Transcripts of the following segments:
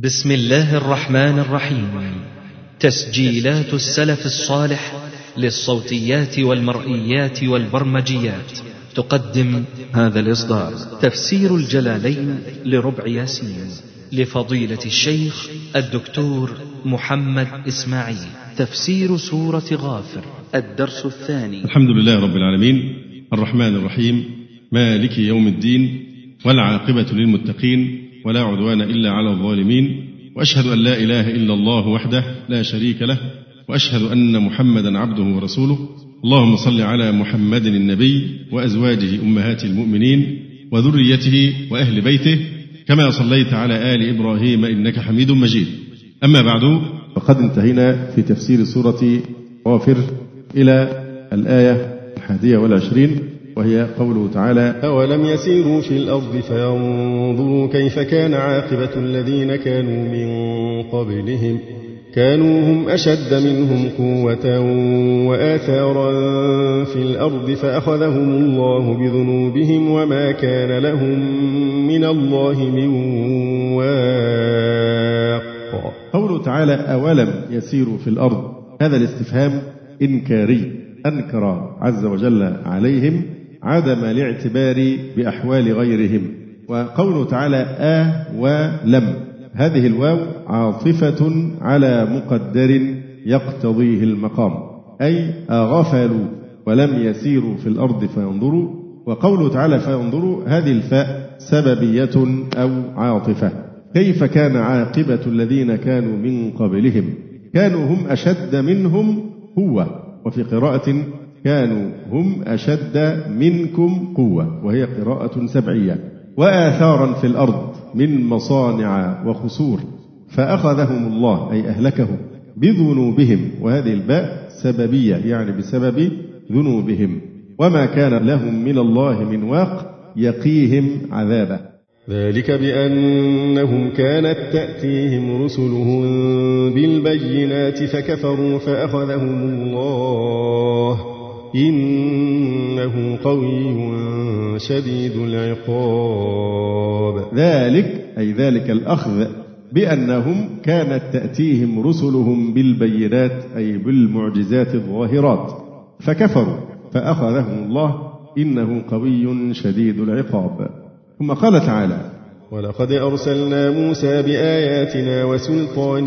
بسم الله الرحمن الرحيم. تسجيلات السلف الصالح للصوتيات والمرئيات والبرمجيات. تقدم هذا الإصدار. تفسير الجلالين لربع ياسين. لفضيلة الشيخ الدكتور محمد إسماعيل. تفسير سورة غافر الدرس الثاني. الحمد لله رب العالمين. الرحمن الرحيم. مالك يوم الدين والعاقبة للمتقين. ولا عدوان إلا على الظالمين وأشهد أن لا إله إلا الله وحده لا شريك له وأشهد أن محمدا عبده ورسوله. اللهم صل على محمد النبي وأزواجه أمهات المؤمنين وذريته وأهل بيته كما صليت على آل إبراهيم إنك حميد مجيد. أما بعد فقد انتهينا في تفسير سورة غافر إلى الآية الحادية والعشرين. وهي قوله تعالى أولم يسيروا في الأرض فينظروا كيف كان عاقبة الذين كانوا من قبلهم كانوا هم أشد منهم قوة وآثارا في الأرض فأخذهم الله بذنوبهم وما كان لهم من الله من واق قوله تعالى أولم يسيروا في الأرض هذا الاستفهام إنكاري أنكر عز وجل عليهم عدم الاعتبار بأحوال غيرهم. وقوله تعالى آ ولم هذه الواو عاطفة على مقدر يقتضيه المقام. أي أغفلوا ولم يسيروا في الأرض فينظروا. وقوله تعالى فينظروا هذه الفاء سببية أو عاطفة. كيف كان عاقبة الذين كانوا من قبلهم؟ كانوا هم أشد منهم قوة. وفي قراءة كانوا هم أشد منكم قوة وهي قراءة سبعية. وآثارا في الأرض من مصانع وخسور فأخذهم الله أي أهلكهم بذنوبهم. وهذه الباء سببية يعني بسبب ذنوبهم. وما كان لهم من الله من واق يقيهم عذابه. ذلك بأنهم كانت تأتيهم رسلهم بالبينات فكفروا فأخذهم الله. إنه قوي شديد العقاب. ذلك أي ذلك الأخذ بأنهم كانت تأتيهم رسلهم بالبينات أي بالمعجزات الظاهرات فكفروا فأخذهم الله إنه قوي شديد العقاب. ثم قال تعالى ولقد أرسلنا موسى بآياتنا وسلطان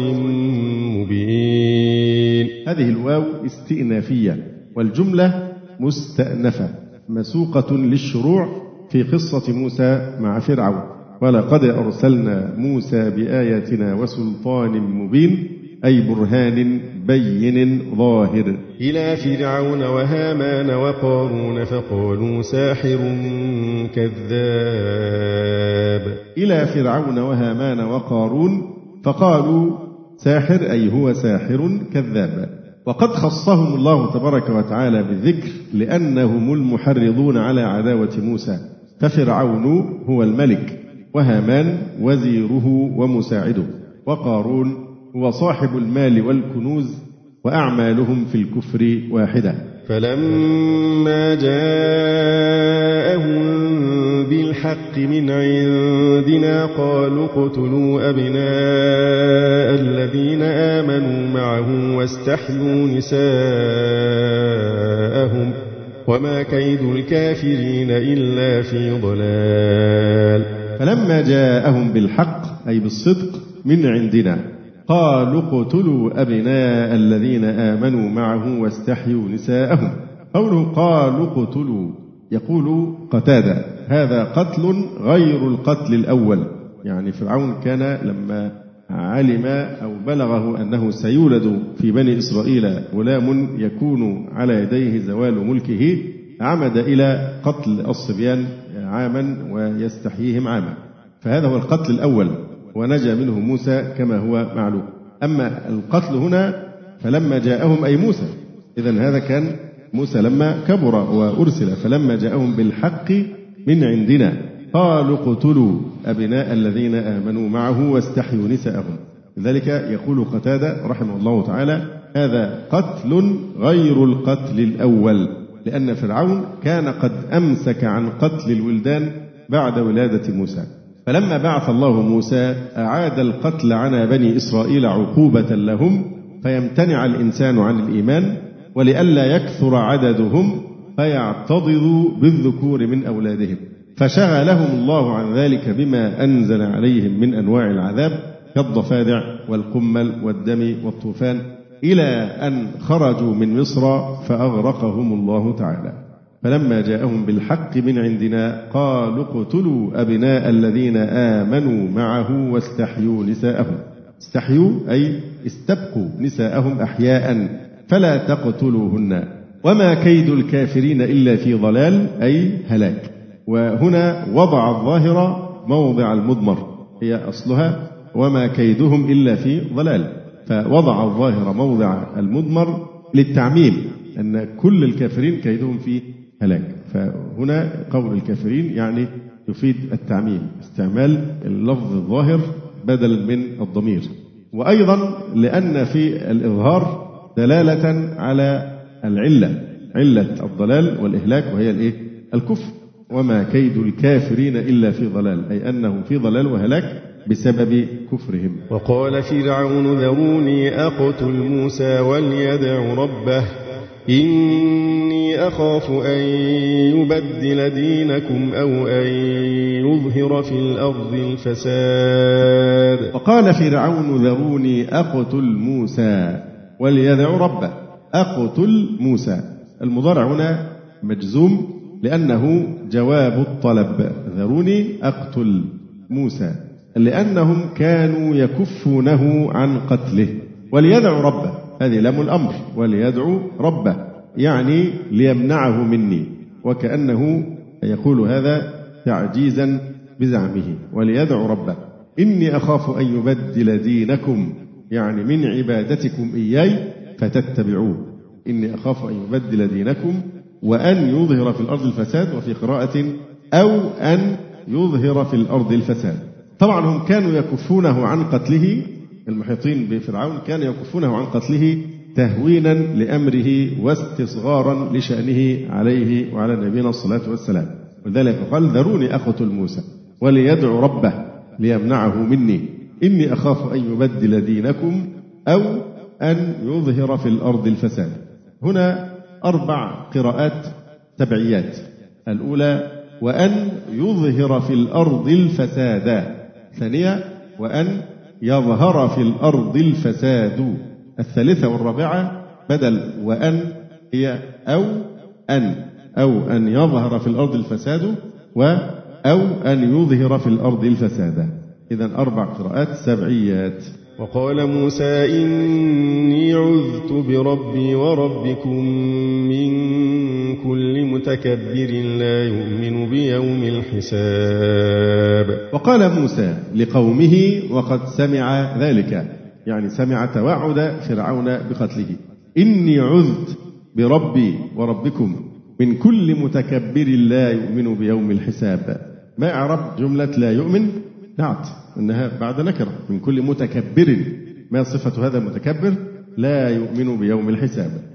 مبين. هذه الواو استئنافية. والجملة مستأنفة مسوقة للشروع في قصة موسى مع فرعون. ولقد أرسلنا موسى بآياتنا وسلطان مبين أي برهان بين ظاهر. إلى فرعون وهامان وقارون فقالوا ساحر كذاب. إلى فرعون وهامان وقارون فقالوا ساحر أي هو ساحر كذاب. وقد خصهم الله تبارك وتعالى بالذكر لأنهم المحرضون على عداوة موسى. ففرعون هو الملك وهامان وزيره ومساعده وقارون هو صاحب المال والكنوز وأعمالهم في الكفر واحدة. فلما جاءهم بالحق من عندنا قالوا اقتلوا أبناء الذين آمنوا معه واستحيوا نساءهم وما كيد الكافرين إلا في ضلال. فلما جاءهم بالحق أي بالصدق من عندنا قالوا اقتلوا أبناء الذين آمنوا معه واستحيوا نساءهم. قوله قالوا اقتلوا يقول قتادة هذا قتل غير القتل الأول. يعني فرعون كان لما علم أو بلغه أنه سيولد في بني إسرائيل غلام يكون على يديه زوال ملكه عمد إلى قتل الصبيان عاما ويستحييهم عاما. فهذا هو القتل الأول. ونجا منه موسى كما هو معلوم. أما القتل هنا فلما جاءهم أي موسى إذا هذا كان موسى لما كبر وأرسل فلما جاءهم بالحق من عندنا قالوا اقتلوا أبناء الذين آمنوا معه واستحيوا نساءهم. لذلك يقول قتادة رحمه الله تعالى هذا قتل غير القتل الأول لأن فرعون كان قد أمسك عن قتل الولدان بعد ولادة موسى. فلما بعث الله موسى أعاد القتل عن بني إسرائيل عقوبة لهم فيمتنع الإنسان عن الإيمان ولئلا يكثر عددهم فيعتضدوا بالذكور من أولادهم. فشغلهم الله عن ذلك بما أنزل عليهم من أنواع العذاب كالضفادع والقمل والدم والطوفان إلى أن خرجوا من مصر فأغرقهم الله تعالى. فلما جاءهم بالحق من عندنا قالوا اقتلوا أبناء الذين آمنوا معه واستحيوا نساءهم. استحيوا أي استبقوا نساءهم أحياء فلا تقتلوهن. وما كيد الكافرين إلا في ضلال أي هلاك. وهنا وضع الظاهر موضع المضمر. هي أصلها وما كيدهم إلا في ضلال. فوضع الظاهر موضع المضمر للتعميم أن كل الكافرين كيدهم في هلاك. فهنا قول الكافرين يعني يفيد التعميم استعمال اللفظ الظاهر بدلا من الضمير. وأيضا لأن في الإظهار دلالة على العلة علة الضلال والإهلاك وهي الإيه؟ الكفر. وما كيد الكافرين إلا في ضلال أي أنهم في ضلال وهلاك بسبب كفرهم. وقال فرعون ذروني أقتل موسى وليدع ربه. إني أخاف أن يبدل دينكم أو أن يظهر في الأرض الفساد وقال فرعون ذروني أقتل موسى وليدع ربه. أقتل موسى. المضارع هنا مجزوم لأنه جواب الطلب. ذروني أقتل موسى. لأنهم كانوا يكفونه عن قتله. وليدعو ربه. هذه لام الأمر وليدعو ربه يعني ليمنعه مني وكأنه يقول هذا تعجيزا بزعمه وليدعو ربه. إني أخاف أن يبدل دينكم يعني من عبادتكم إياي فتتبعوه. إني أخاف أن يبدل دينكم وأن يظهر في الأرض الفساد وفي قراءة أو أن يظهر في الأرض الفساد. طبعا هم كانوا يكفونه عن قتله المحيطين بفرعون كانوا يكفونه عن قتله تهوينا لأمره واستصغارا لشأنه عليه وعلى نبينا الصلاة والسلام. ولذلك قال ذروني أقتل موسى وليدعو ربه ليمنعه مني. إني أخاف أن يبدل دينكم أو أن يظهر في الأرض الفساد. هنا أربع قراءات تبعيات. الأولى وأن يظهر في الأرض الفساد. ثانية وأن يظهر في الأرض الفساد. الثالثة والرابعة بدل وأن هي أو أن أو أن يظهر في الأرض الفساد و أو أن يظهر في الأرض الفساد. إذا أربع قراءات سبعيات. وقال موسى إني عذت بربي وربكم من كل متكبر لا يؤمن بيوم الحساب. وقال موسى لقومه وقد سمع ذلك. يعني سمع توعد فرعون بقتله. إني عذت بربي وربكم من كل متكبر لا يؤمن بيوم الحساب. ما إعراب جملة لا يؤمن؟ نعت. أنها بعد نكرة. من كل متكبر. ما صفة هذا المتكبر؟ لا يؤمن بيوم الحساب.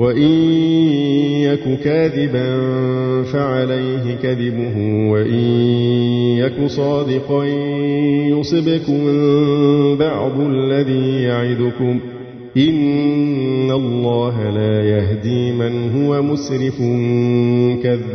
وإن يك كاذبا فعليه كذبه وإن يك صادقا يصبكم بعض الذي يعدكم إن الله لا يهدي من هو مسرف كذاب.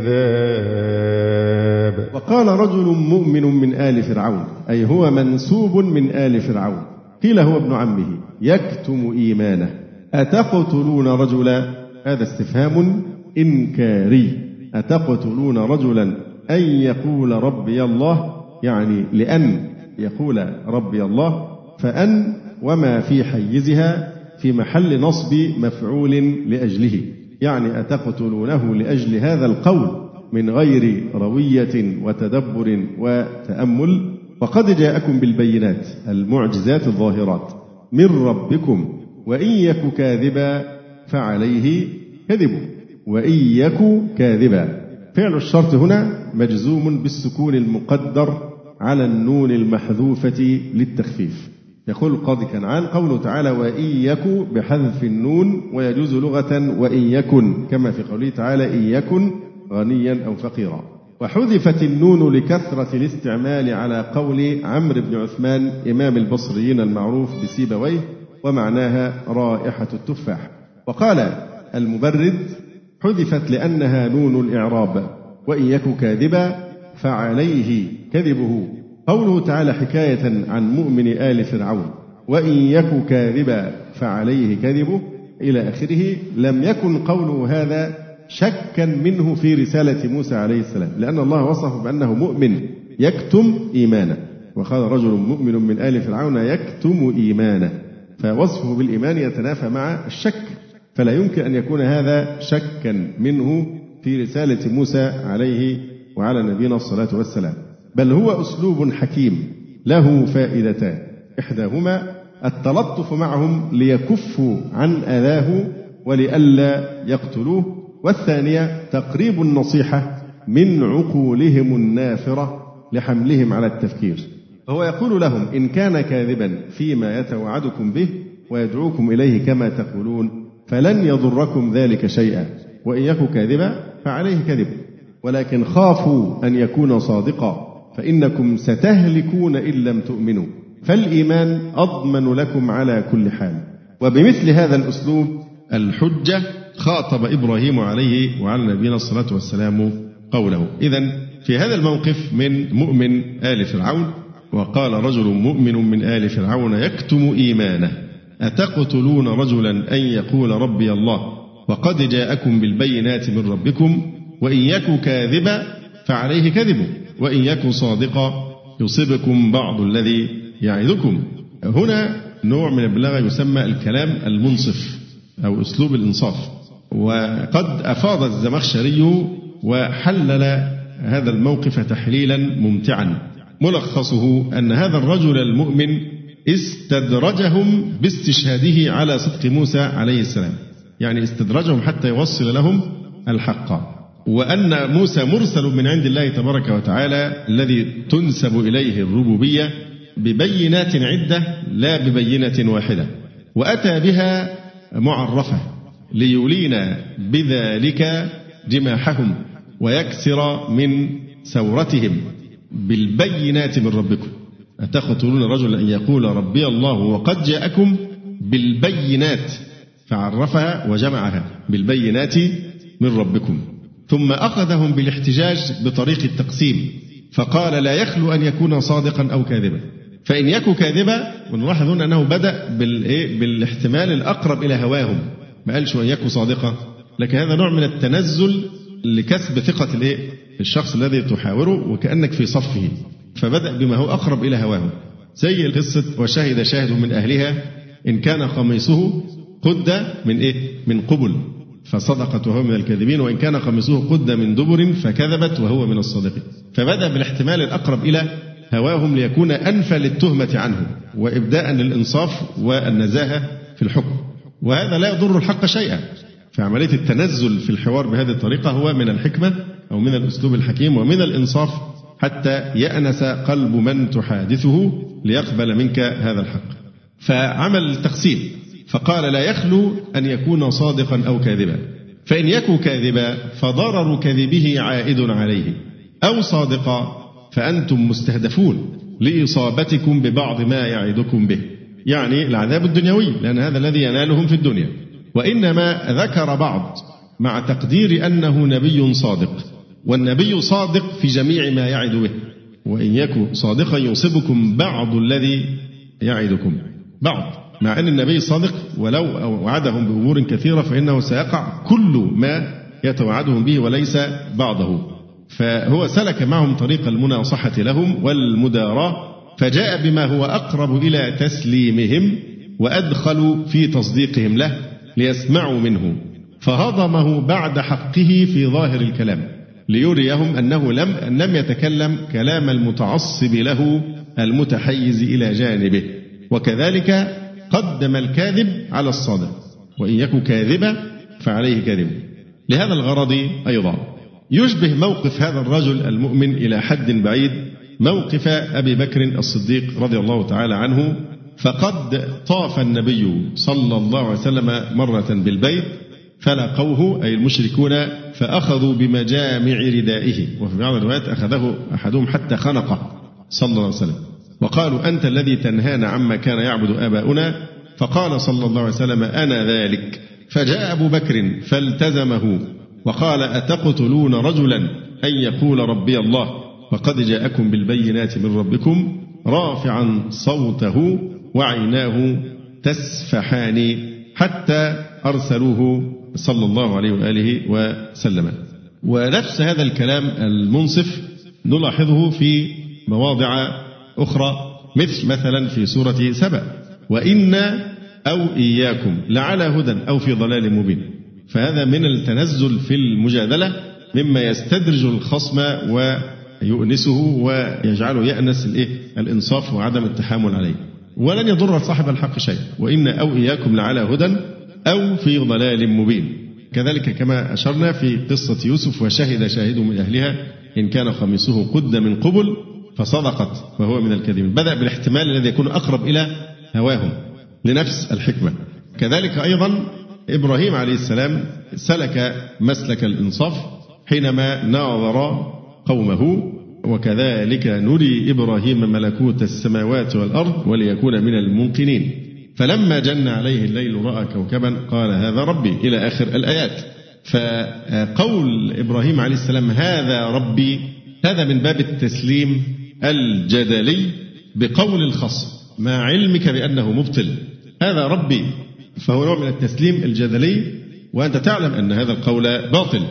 وقال رجل مؤمن من آل فرعون أي هو منسوب من آل فرعون قيل هو ابن عمه يكتم إيمانه. أتقتلون رجلا؟ هذا استفهام إنكاري. أتقتلون رجلا أن يقول ربي الله؟ يعني لأن يقول ربي الله فأن وما في حيزها في محل نصب مفعول لأجله. يعني أتقتلونه لأجل هذا القول من غير روية وتدبر وتأمل؟ وقد جاءكم بالبينات المعجزات الظاهرات. من ربكم وإن يك كاذبا فعليه كذبه وإن يك كاذبا فعل الشرط هنا مجزوم بالسكون المقدر على النون المحذوفة للتخفيف. يقول القاضي كنعان قوله تعالى وإن يك بحذف النون ويجوز لغة وإن يكن كما في قوله تعالى إن يكن غنيا أو فقيرا. وحذفت النون لكثرة الاستعمال على قول عمرو بن عثمان إمام البصريين المعروف بسيبويه ومعناها رائحة التفاح. وقال المبرد حذفت لأنها نون الإعراب وإن يك كاذبا فعليه كذبه. قوله تعالى حكاية عن مؤمن آل فرعون وإن يك كاذبا فعليه كذبه. إلى آخره لم يكن قوله هذا شكا منه في رسالة موسى عليه السلام لأن الله وصفه بأنه مؤمن يكتم إيمانه. وقال رجل مؤمن من آل فرعون يكتم إيمانه. فوصفه بالإيمان يتنافى مع الشك. فلا يمكن أن يكون هذا شكا منه في رسالة موسى عليه وعلى نبينا الصلاة والسلام. بل هو أسلوب حكيم له فائدتان. إحداهما التلطف معهم ليكفوا عن أذاه ولئلا يقتلوه. والثانية تقريب النصيحة من عقولهم النافرة لحملهم على التفكير. هو يقول لهم إن كان كاذبا فيما يتوعدكم به ويدعوكم إليه كما تقولون فلن يضركم ذلك شيئا. وإن يك كاذبا فعليه كذب. ولكن خافوا أن يكون صادقا فإنكم ستهلكون إن لم تؤمنوا. فالإيمان أضمن لكم على كل حال. وبمثل هذا الأسلوب الحجة خاطب إبراهيم عليه وعلى نبينا الصلاة والسلام قوله. إذا في هذا الموقف من مؤمن آل فرعون وقال رجل مؤمن من آل فرعون يكتم إيمانه. أتقتلون رجلا أن يقول ربي الله؟ وقد جاءكم بالبينات من ربكم وإن يك كاذبا فعليه كذبه وإن يك صادقا يصيبكم بعض الذي يعدكم هنا نوع من البلاغة يسمى الكلام المنصف أو أسلوب الإنصاف. وقد أفاض الزمخشري وحلل هذا الموقف تحليلا ممتعا. ملخصه أن هذا الرجل المؤمن استدرجهم باستشهاده على صدق موسى عليه السلام. يعني استدرجهم حتى يوصل لهم الحق. وأن موسى مرسل من عند الله تبارك وتعالى الذي تنسب إليه الربوبية ببينات عدة لا ببينة واحدة. وأتى بها معرفة ليلين بذلك جماحهم ويكسر من ثورتهم بالبينات من ربكم. أتقتلون رجلا أن يقول ربي الله وقد جاءكم بالبينات فعرفها وجمعها بالبينات من ربكم. ثم أخذهم بالاحتجاج بطريق التقسيم فقال لا يخلو أن يكون صادقا أو كاذبا. فإن يكن كاذبا ونلاحظ هنا أنه بدأ بالاحتمال الأقرب إلى هواهم. ما قالش أن يكن صادقا لكن هذا نوع من التنزل لكسب ثقة الإيه؟ الشخص الذي تحاوره وكأنك في صفه. فبدأ بما هو أقرب إلى هواه. زي قصة وشهد شاهد من أهلها إن كان قميصه قد من إيه؟ من قبل فصدقت وهو من الكاذبين وإن كان قميصه قد من دبر فكذبت وهو من الصادقين فبدأ بالاحتمال الأقرب إلى هواهم ليكون أنفى للتهمة عنه وإبداء للإنصاف والنزاهة في الحكم. وهذا لا يضر الحق شيئا. فعملية التنزل في الحوار بهذه الطريقة هو من الحكمة أو من الأسلوب الحكيم ومن الإنصاف حتى يأنس قلب من تحادثه ليقبل منك هذا الحق. فعمل التقسيم فقال لا يخلو أن يكون صادقا أو كاذبا. فإن يكن كاذبا فضرر كذبه عائد عليه. أو صادقا فأنتم مستهدفون لإصابتكم ببعض ما يعدكم به. يعني العذاب الدنيوي لأن هذا الذي ينالهم في الدنيا. وإنما ذكر بعض مع تقدير أنه نبي صادق. والنبي صادق في جميع ما يعد به. وإن يكن صادقا يصيبكم بعض الذي يعدكم. بعض. مع أن النبي صادق ولو وعدهم بأمور كثيرة فإنه سيقع كل ما يتوعدهم به وليس بعضه. فهو سلك معهم طريق المناصحة لهم والمداراة فجاء بما هو أقرب إلى تسليمهم وأدخلوا في تصديقهم له ليسمعوا منه. فهضمه بعد حقه في ظاهر الكلام. ليريهم أنه لم لم يتكلم كلام المتعصب له المتحيز إلى جانبه. وكذلك قدم الكاذب على الصادق وإن يك كاذبا فعليه كاذب. لهذا الغرض أيضا يشبه موقف هذا الرجل المؤمن إلى حد بعيد موقف أبي بكر الصديق رضي الله تعالى عنه فقد طاف النبي صلى الله عليه وسلم مرة بالبيت فلقوه أي المشركون فأخذوا بمجامع ردائه. وفي بعض الروايات أخذه أحدهم حتى خنقه صلى الله عليه وسلم. وقالوا أنت الذي تنهانا عما كان يعبد آباؤنا؟ فقال صلى الله عليه وسلم أنا ذلك. فجاء أبو بكر فالتزمه وقال أتقتلون رجلا أن يقول ربي الله؟ وقد جاءكم بالبينات من ربكم رافعا صوته وعيناه تسفحان حتى أرسلوه صلى الله عليه وآله وسلم. ونفس هذا الكلام المنصف نلاحظه في مواضع أخرى مثل مثلا في سورة سبأ وإنا أو إياكم لعلى هدى أو في ضلال مبين فهذا من التنزل في المجادلة مما يستدرج الخصم ويؤنسه ويجعله يأنس الإيه؟ الإنصاف وعدم التحامل عليه. ولن يضر صاحب الحق شيء وإن أو إياكم لعلى هدى أو في ضلال مبين. كذلك كما أشرنا في قصة يوسف وشهد شاهد من أهلها إن كان قميصه قد من قبل فصدقت وهو من الكاذبين. بدأ بالاحتمال الذي يكون أقرب إلى هواهم لنفس الحكمة. كذلك أيضا إبراهيم عليه السلام سلك مسلك الإنصاف حينما ناظر قومه وكذلك نري إبراهيم ملكوت السماوات والأرض وليكون من الموقنين فلما جن عليه الليل رأى كوكبا قال هذا ربي إلى آخر الآيات. فقول إبراهيم عليه السلام هذا ربي هذا من باب التسليم الجدلي بقول الخصم مع علمك بأنه مبطل. هذا ربي فهو نوع من التسليم الجدلي وأنت تعلم أن هذا القول باطل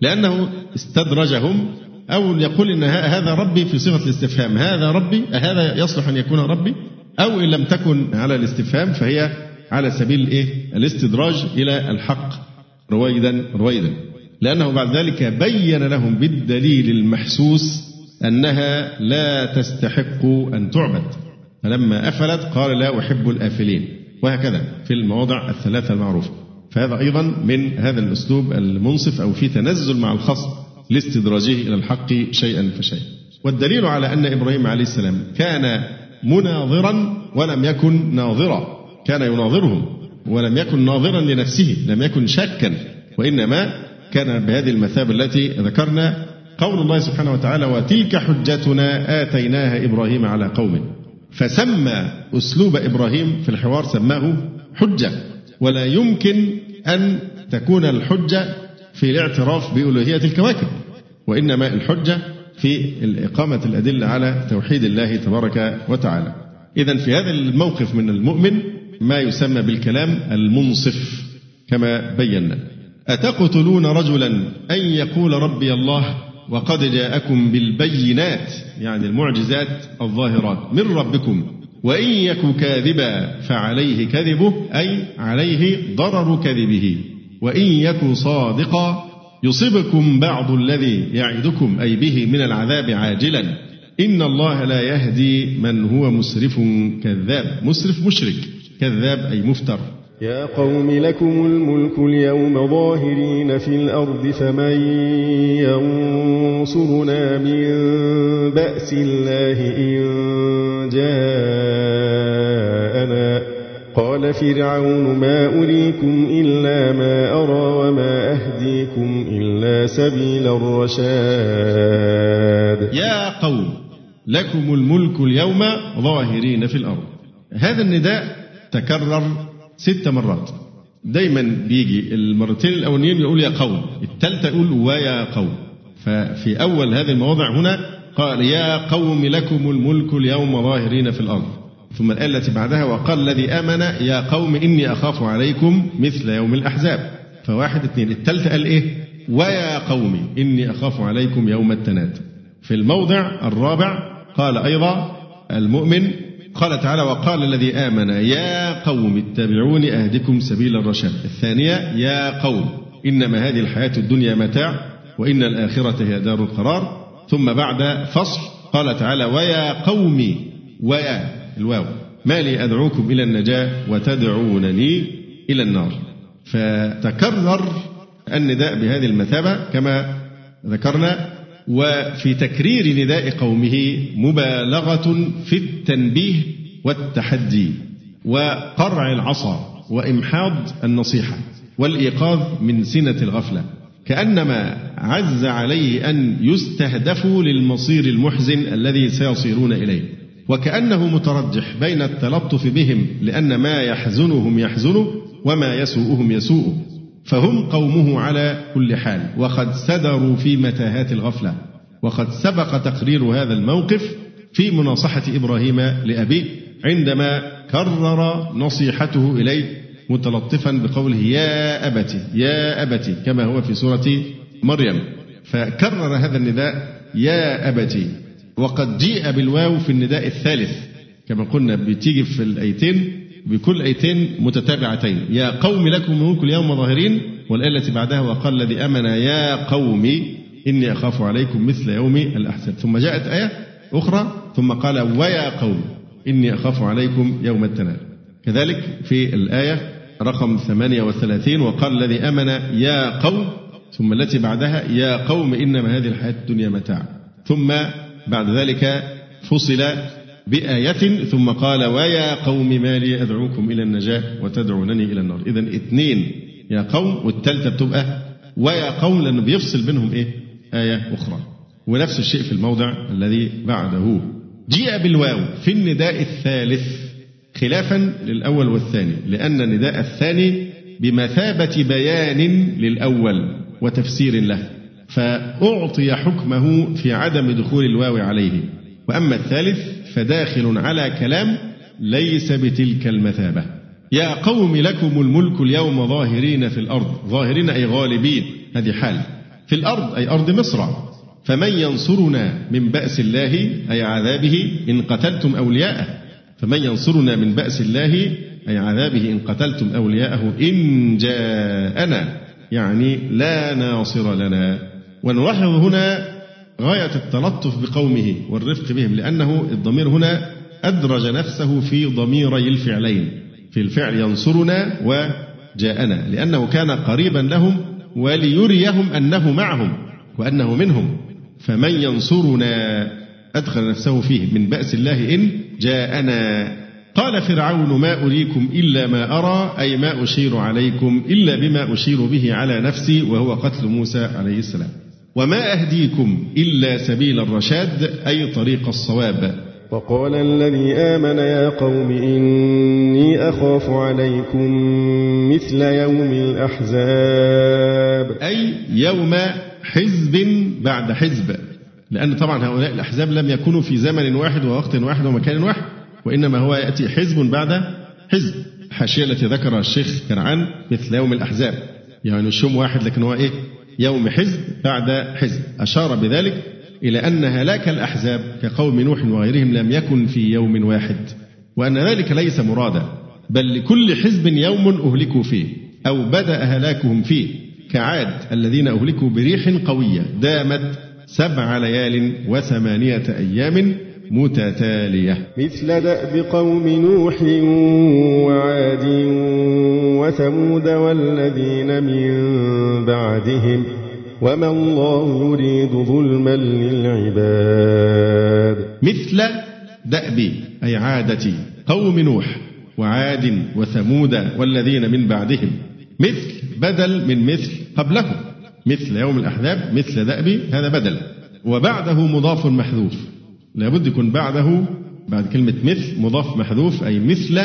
لأنه استدرجهم أو يقول إن هذا ربي في صيغة الاستفهام. هذا ربي هذا يصلح أن يكون ربي؟ أو إن لم تكن على الاستفهام فهي على سبيل الإيه؟ الاستدراج إلى الحق. رويدا رويدا. لأنه بعد ذلك بين لهم بالدليل المحسوس أنها لا تستحق أن تعبد. فلما أفلت قال لا أحب الآفلين. وهكذا في المواضع الثلاثة المعروفة. فهذا أيضا من هذا الأسلوب المنصف أو في تنزل مع الخصم لاستدراجه إلى الحق شيئا فشيئا. والدليل على أن إبراهيم عليه السلام كان مناظرا ولم يكن ناظرا. كان يناظرهم ولم يكن ناظرا لنفسه لم يكن شاكا. وإنما كان بهذه المثابة التي ذكرنا قول الله سبحانه وتعالى وتلك حجتنا آتيناها إبراهيم على قومه فسمى أسلوب إبراهيم في الحوار سماه حجة. ولا يمكن أن تكون الحجة في الاعتراف بألوهية الكواكب وإنما الحجة في إقامة الأدلة على توحيد الله تبارك وتعالى. إذا في هذا الموقف من المؤمن ما يسمى بالكلام المنصف كما بينا. أتقتلون رجلا أن يقول ربي الله وقد جاءكم بالبينات يعني المعجزات الظاهرات من ربكم. وإن يك كاذبا فعليه كذبه أي عليه ضرر كذبه. وإن يك صادقا يصبكم بعض الذي يعدكم أي به من العذاب عاجلا. إن الله لا يهدي من هو مسرف كذاب. مسرف مشرك كذاب أي مفتر. يا قوم لكم الملك اليوم ظاهرين في الأرض فمن ينصرنا من بأس الله إن جاءنا قال فرعون ما أريكم إلا ما أرى وما أهديكم إلا سبيل الرشاد. يا قوم لكم الملك اليوم ظاهرين في الأرض. هذا النداء تكرر ست مرات. دايما بيجي المرتين الأولين يقول يا قوم الثالثة يقول ويا قوم. ففي أول هذه المواضع هنا قال يا قوم لكم الملك اليوم ظاهرين في الأرض. ثم الآية التي بعدها وقال الذي آمن يا قوم إني أخاف عليكم مثل يوم الأحزاب. فواحد اثنين الثالثة قال إيه؟ ويا قوم إني أخاف عليكم يوم التناد. في الموضع الرابع قال أيضا المؤمن قال تعالى وقال الذي آمن يا قوم اتبعوني أهدكم سبيل الرشاد. الثانية يا قوم إنما هذه الحياة الدنيا متاع وإن الآخرة هي دار القرار. ثم بعد فصل قال تعالى ويا قوم ويا الواو. ما لي أدعوكم إلى النجاة وتدعونني إلى النار. فتكرر النداء بهذه المثابة كما ذكرنا وفي تكرير نداء قومه مبالغة في التنبيه والتحدي وقرع العصا وإمحاض النصيحة والإيقاظ من سنة الغفلة. كأنما عز عليه أن يستهدفوا للمصير المحزن الذي سيصيرون إليه. وكأنه مترجح بين التلطف بهم لأن ما يحزنهم يحزنه وما يسوءهم يسوءه فهم قومه على كل حال. وقد سدروا في متاهات الغفلة وقد سبق تقرير هذا الموقف في مناصحة إبراهيم لأبيه عندما كرر نصيحته إليه متلطفا بقوله يا أبت يا أبت كما هو في سورة مريم. فكرر هذا النداء يا أبت وقد جيء بالواو في النداء الثالث. كما قلنا بتيجي في الأيتين بكل أيتين متتابعتين. يا قوم لكم ملك اليوم ظاهرين والآية التي بعدها وقال الذي آمن يا قوم إني أخاف عليكم مثل يوم الأحزاب. ثم جاءت آية أخرى ثم قال ويا قوم إني أخاف عليكم يوم التناد كذلك في الآية رقم 38 وقال الذي آمن يا قوم ثم التي بعدها يا قوم إنما هذه الحياة الدنيا متاع. ثم بعد ذلك فصل بآية ثم قال ويا قوم ما لي أدعوكم إلى النجاة وتدعونني إلى النار. إذا اثنين يا قوم والثالثة بتبقى ويا قوم لأنه بيفصل بينهم إيه؟ آية أخرى. ونفس الشيء في الموضع الذي بعده. جيء بالواو في النداء الثالث خلافا للأول والثاني لأن النداء الثاني بمثابة بيان للأول وتفسير له. فأعطي حكمه في عدم دخول الواو عليه. وأما الثالث فداخل على كلام ليس بتلك المثابة. يا قوم لكم الملك اليوم ظاهرين في الأرض. ظاهرين أي غالبين. هذه حال. في الأرض أي أرض مصر. فمن ينصرنا من بأس الله أي عذابه إن قتلتم أولياءه. فمن ينصرنا من بأس الله أي عذابه إن قتلتم أولياءه. إن جاءنا. يعني لا ناصر لنا. ونلاحظ هنا غاية التلطف بقومه والرفق بهم لأنه الضمير هنا أدرج نفسه في ضميري الفعلين. في الفعل ينصرنا وجاءنا لأنه كان قريبا لهم وليريهم أنه معهم وأنه منهم. فمن ينصرنا؟ أدخل نفسه فيه من بأس الله إن جاءنا. قال فرعون ما أريكم إلا ما أرى أي ما أشير عليكم إلا بما أشير به على نفسي وهو قتل موسى عليه السلام. وما أهديكم إلا سبيل الرشاد أي طريق الصواب. وقال الذي آمن يا قوم إني أخاف عليكم مثل يوم الأحزاب. أي يوم حزب بعد حزب. لأن طبعا هؤلاء الأحزاب لم يكونوا في زمن واحد ووقت واحد ومكان واحد وإنما هو يأتي حزب بعد حزب. الحاشية التي ذكرها الشيخ كنعان مثل يوم الأحزاب. يعني مش يوم واحد لكن هو إيه؟ يوم حزب بعد حزب. أشار بذلك إلى أن هلاك الأحزاب كقوم نوح وغيرهم لم يكن في يوم واحد وأن ذلك ليس مرادا بل لكل حزب يوم أهلكوا فيه أو بدأ هلاكهم فيه كعاد الذين أهلكوا بريح قوية دامت سبع ليال وثمانية أيام متتالية. مثل دأب قوم نوح وعاد وثمود والذين من بعدهم وما الله يريد ظلما للعباد. مثل دأب أي عادة قوم نوح وعاد وثمود والذين من بعدهم. مثل بدل من مثل قبله مثل يوم الأحزاب مثل دأب هذا بدل. وبعده مضاف محذوف. لابد يكون بعده بعد كلمة مثل مضاف محذوف أي مثل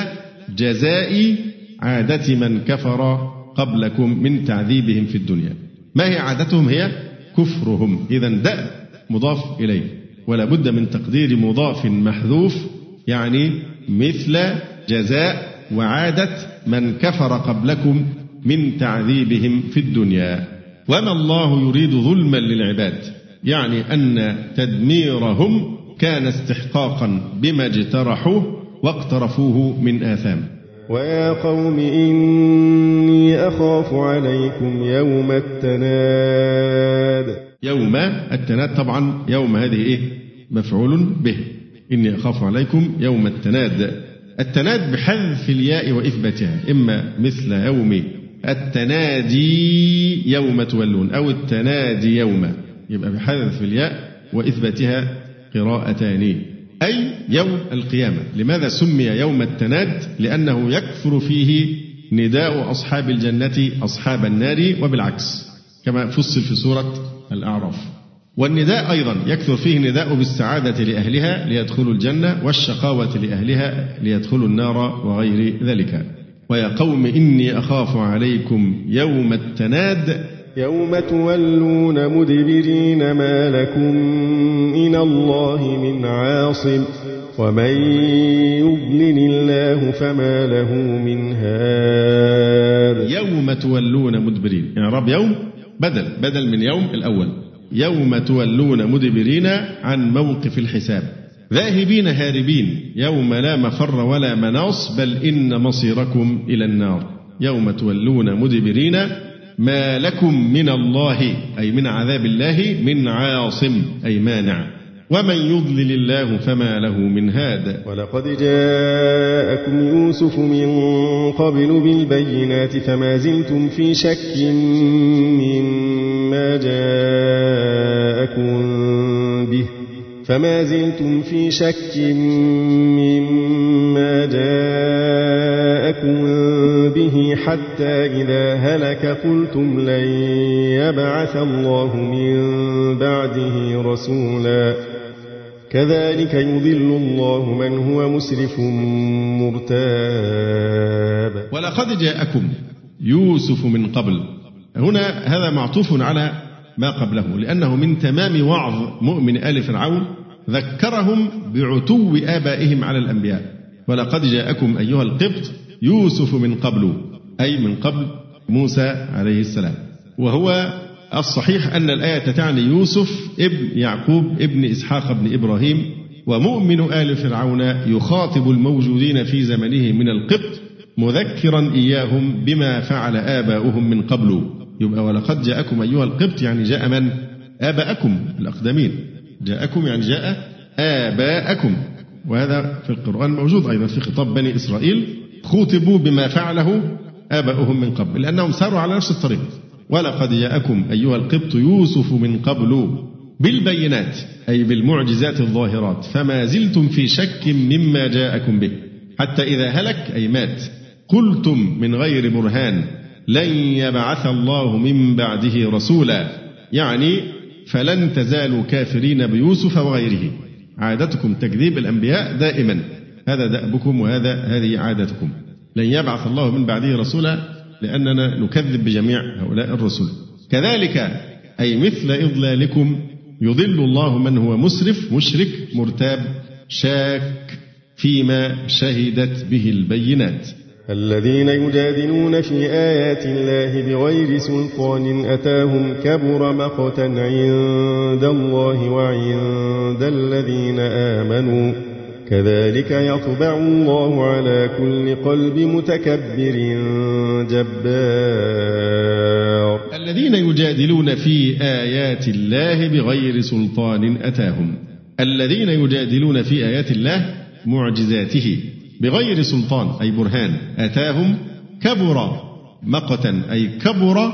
جزاء عادة من كفر قبلكم من تعذيبهم في الدنيا. ما هي عادتهم؟ هي كفرهم. إذا دأب مضاف إليه. ولا بد من تقدير مضاف محذوف يعني مثل جزاء وعادة من كفر قبلكم من تعذيبهم في الدنيا. وما الله يريد ظلما للعباد يعني أن تدميرهم كان استحقاقا بما اجترحوه واقترفوه من آثام. ويا قوم إني أخاف عليكم يوم التناد. يوم التناد طبعا يوم هذه إيه؟ مفعول به. إني أخاف عليكم يوم التناد. التناد بحذف الياء وإثباتها إما مثل يوم التنادي يوم تولون أو التنادي يوم يبقى بحذف الياء وإثباتها قراءتان أي يوم القيامة. لماذا سمي يوم التناد؟ لأنه يكثر فيه نداء أصحاب الجنة أصحاب النار وبالعكس كما فصل في سورة الأعراف. والنداء أيضا يكثر فيه نداء بالسعادة لأهلها ليدخلوا الجنة والشقاوة لأهلها ليدخلوا النار وغير ذلك. ويا قوم إني أخاف عليكم يوم التناد يوم تولون مدبرين ما لكم من الله من عاصم ومن يضلل الله فما له من هاد يوم تولون مدبرين يعني رب يوم بدل بدل من يوم الأول. يوم تولون مدبرين عن موقف الحساب. ذاهبين هاربين يوم لا مفر ولا مناص بل إن مصيركم إلى النار. يوم تولون مدبرين ما لكم من الله أي من عذاب الله من عاصم أي مانع. ومن يضلل الله فما له من هاد. ولقد جاءكم يوسف من قبل بالبينات فما زلتم في شك مما جاءكم به. فما زلتم في شك مما جاءكم به حتى إذا هلك قلتم لن يبعث الله من بعده رسولا. كذلك يضل الله من هو مسرف مرتاب. ولقد جاءكم يوسف من قبل. هنا هذا معطوف على ما قبله لأنه من تمام وعظ مؤمن آل فرعون ذكرهم بعتو آبائهم على الأنبياء. ولقد جاءكم أيها القبط يوسف من قبل. أي من قبل موسى عليه السلام. وهو الصحيح أن الآية تعني يوسف ابن يعقوب ابن إسحاق بن إبراهيم ومؤمن آل فرعون يخاطب الموجودين في زمنه من القبط مذكرا إياهم بما فعل آباؤهم من قبل. يبقى ولقد جاءكم أيها القبط يعني جاء من؟ آباءكم الأقدمين. جاءكم يعني جاء آباءكم. وهذا في القرآن موجود أيضا في خطاب بني إسرائيل. خوطبوا بما فعله آباؤهم من قبل لأنهم ساروا على نفس الطريق. ولقد جاءكم أيها القبط يوسف من قبل بالبينات أي بالمعجزات الظاهرات فما زلتم في شك مما جاءكم به. حتى إذا هلك أي مات قلتم من غير برهان لن يبعث الله من بعده رسولا. يعني فلن تزالوا كافرين بيوسف وغيره. عادتكم تكذيب الأنبياء دائما. هذا دأبكم وهذا هذه عادتكم. لن يبعث الله من بعده رسولا لأننا نكذب بجميع هؤلاء الرسل. كذلك أي مثل إضلالكم يضل الله من هو مسرف مشرك مرتاب شاك فيما شهدت به البينات. الذين يجادلون في آيات الله بغير سلطان أتاهم كبر مقتا عند الله وعند الذين آمنوا. كذلك يطبع الله على كل قلب متكبر جبار. الذين يجادلون في آيات الله بغير سلطان أتاهم. الذين يجادلون في آيات الله معجزاته بغير سلطان أي برهان أتاهم كبر مقتا أي كبر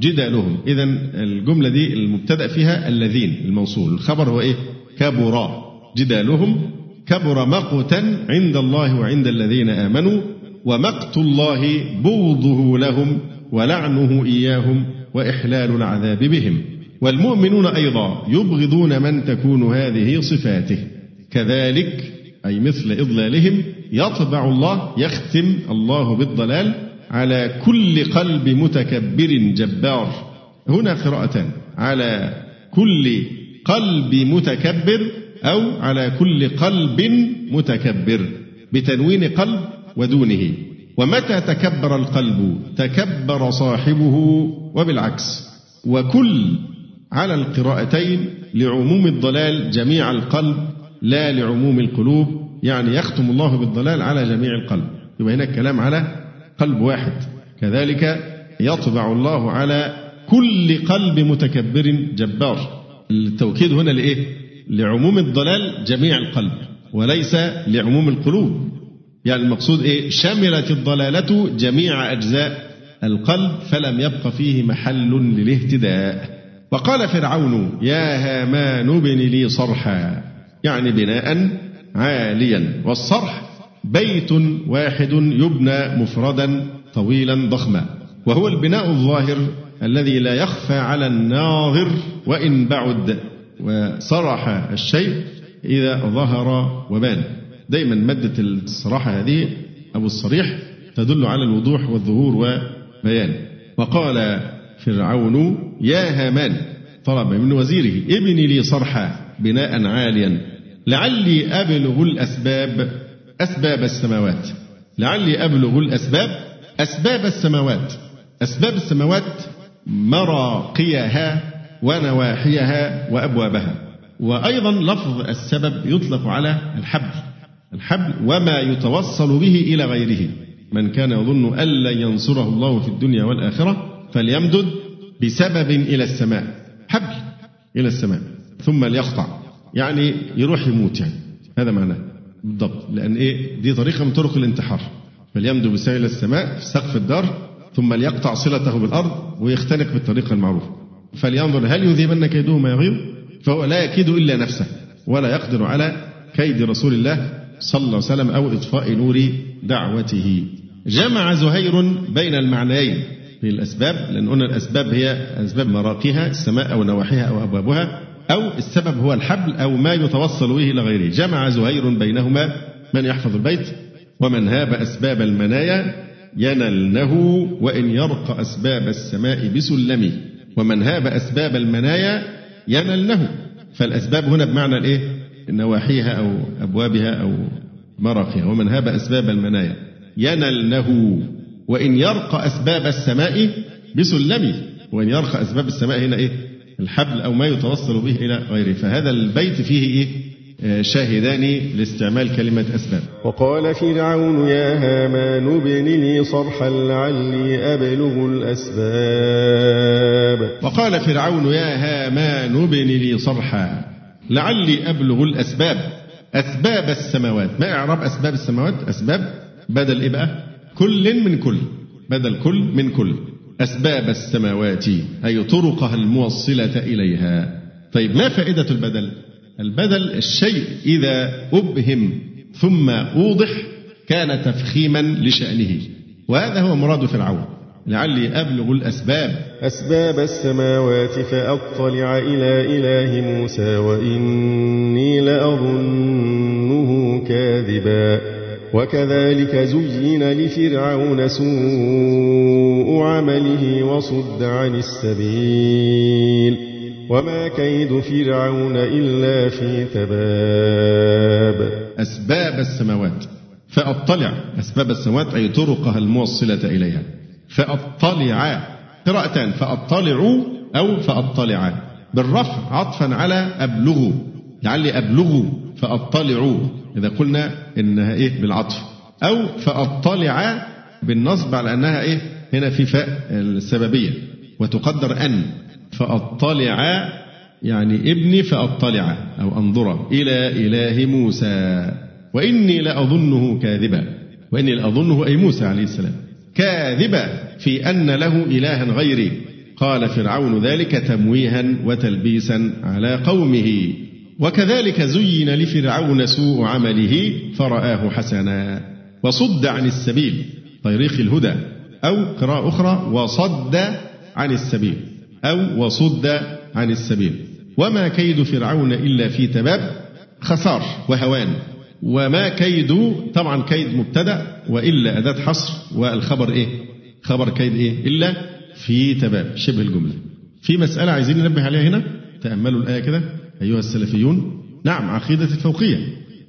جدالهم. إذا الجملة دي المبتدأ فيها الذين الموصول. الخبر هو إيه؟ كبر جدالهم كبر مقتا عند الله وعند الذين آمنوا ومقت الله بغضه لهم ولعنه إياهم وإحلال العذاب بهم. والمؤمنون أيضا يبغضون من تكون هذه صفاته. كذلك أي مثل إضلالهم يطبع الله يختم الله بالضلال على كل قلب متكبر جبار. هنا قراءتان على كل قلب متكبر أو على كل قلب متكبر بتنوين قلب ودونه. ومتى تكبر القلب؟ تكبر صاحبه وبالعكس. وكل على القراءتين لعموم الضلال جميع القلب لا لعموم القلوب. يعني يختم الله بالضلال على جميع القلب. يبقى هنا الكلام على قلب واحد. كذلك يطبع الله على كل قلب متكبر جبار. التوكيد هنا لإيه؟ لعموم الضلال جميع القلب وليس لعموم القلوب. يعني المقصود إيه؟ شملت الضلالة جميع أجزاء القلب فلم يبق فيه محل للاهتداء. وقال فرعون يا هامان ابن لي صرحا. يعني بناء عاليا. والصرح بيت واحد يبنى مفردا طويلا ضخما. وهو البناء الظاهر الذي لا يخفى على الناظر وإن بعد. وصرح الشيء إذا ظهر وبان. دايما مادة الصراحة هذه أو الصريح تدل على الوضوح والظهور وبيان. وقال فرعون يا هامان طلب من وزيره ابني لي صرحا بناء عاليا. لعلي أبلغ الأسباب أسباب السماوات. لعلي أبلغ الأسباب أسباب السماوات. أسباب السماوات مراقيها ونواحيها وأبوابها. وأيضا لفظ السبب يطلق على الحبل. الحبل وما يتوصل به إلى غيره. من كان يظن أن لن ينصره الله في الدنيا والآخرة فليمدد بسبب إلى السماء. حبل إلى السماء ثم ليقطع. يعني يروح يموت يعني. هذا معناه. بالضبط. لأن إيه؟ دي طريقة من طرق الانتحار. فليمدد بسبب إلى السماء في سقف الدار ثم ليقطع صلته بالأرض ويختنق بالطريقة المعروفة. فلينظر هل يذهبن كيده ما يغيظ فهو لا يكيد إلا نفسه ولا يقدر على كيد رسول الله صلى الله عليه وسلم أو إطفاء نور دعوته. جمع زهير بين المعنيين. في الأسباب لأن قلنا الأسباب هي أسباب مراقيها السماء أو نواحيها أو أبوابها أو السبب هو الحبل أو ما يتوصل به إلى غيره. جمع زهير بينهما من يحفظ البيت ومن هاب أسباب المنايا ينلنه وإن يرق أسباب السماء بسلم. ومن هاب أسباب المنايا ينلنه فالأسباب هنا بمعنى الإيه؟ نواحيها أو أبوابها أو مرقها ومن هاب أسباب المنايا ينلنه وإن يرق أسباب السماء بسلم. وإن يرق أسباب السماء هنا إيه؟ الحبل أو ما يتوصل به إلى غيره. فهذا البيت فيه إيه؟ شاهدان لاستعمال كلمة أسباب وقال فرعون يا هامان ابن لي صرحا لعلي أبلغ الأسباب. وقال فرعون يا هامان ابن لي صرحا لعلي أبلغ الأسباب. أسباب السماوات. ما إعراب أسباب السماوات؟ أسباب بدل إيه بقى؟ كل من كل. بدل كل من كل. أسباب السماوات أي طرقها الموصلة إليها. طيب ما فائدة البدل؟ البدل الشيء إذا أبهم ثم أوضح كان تفخيما لشأنه. وهذا هو مراد فرعون. لعلي أبلغ الأسباب. أسباب السماوات فأطلع إلى إله موسى وإني لأظنه كاذبا. وكذلك زين لفرعون سوء عمله وصد عن السبيل. وما كيد فرعون إلا في تباب أسباب السماوات. فأطلع. أسباب السماوات أي طرقها الموصلة إليها. فأطلع. قراءتان فأطلع أو فأطلع. بالرفع عطفا على أبلغ. لعلي أبلغ. فأطلع. إذا قلنا إنها إيه؟ بالعطف. أو فأطلع بالنصب على أنها إيه؟ هنا في فاء السببية. وتقدر أن. فأطلع يعني ابني فأطلع أو أنظر إلى إله موسى. وإني لأظنه كاذبا. وإني لأظنه أي موسى عليه السلام. كاذبا في أن له إلها غيري. قال فرعون ذلك تمويها وتلبيسا على قومه. وكذلك زين لفرعون سوء عمله فرآه حسنا. وصد عن السبيل طريق الهدى أو قراءة أخرى وصد عن السبيل. أو وصد عن السبيل. وما كيد فرعون إلا في تباب خسار وهوان. وما كيد طبعا كيد مبتدأ وإلا أداة حصر. والخبر إيه؟ خبر كيد إيه؟ إلا في تباب. شبه الجملة. في مسألة عايزين ننبه عليها هنا؟ تأملوا الآية كده أيها السلفيون. نعم عقيدة الفوقية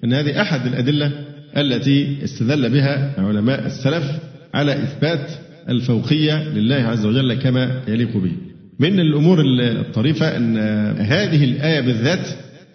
أن هذه أحد الأدلة التي استدل بها علماء السلف على إثبات الفوقية لله عز وجل كما يليق به. من الأمور الطريفة أن هذه الآية بالذات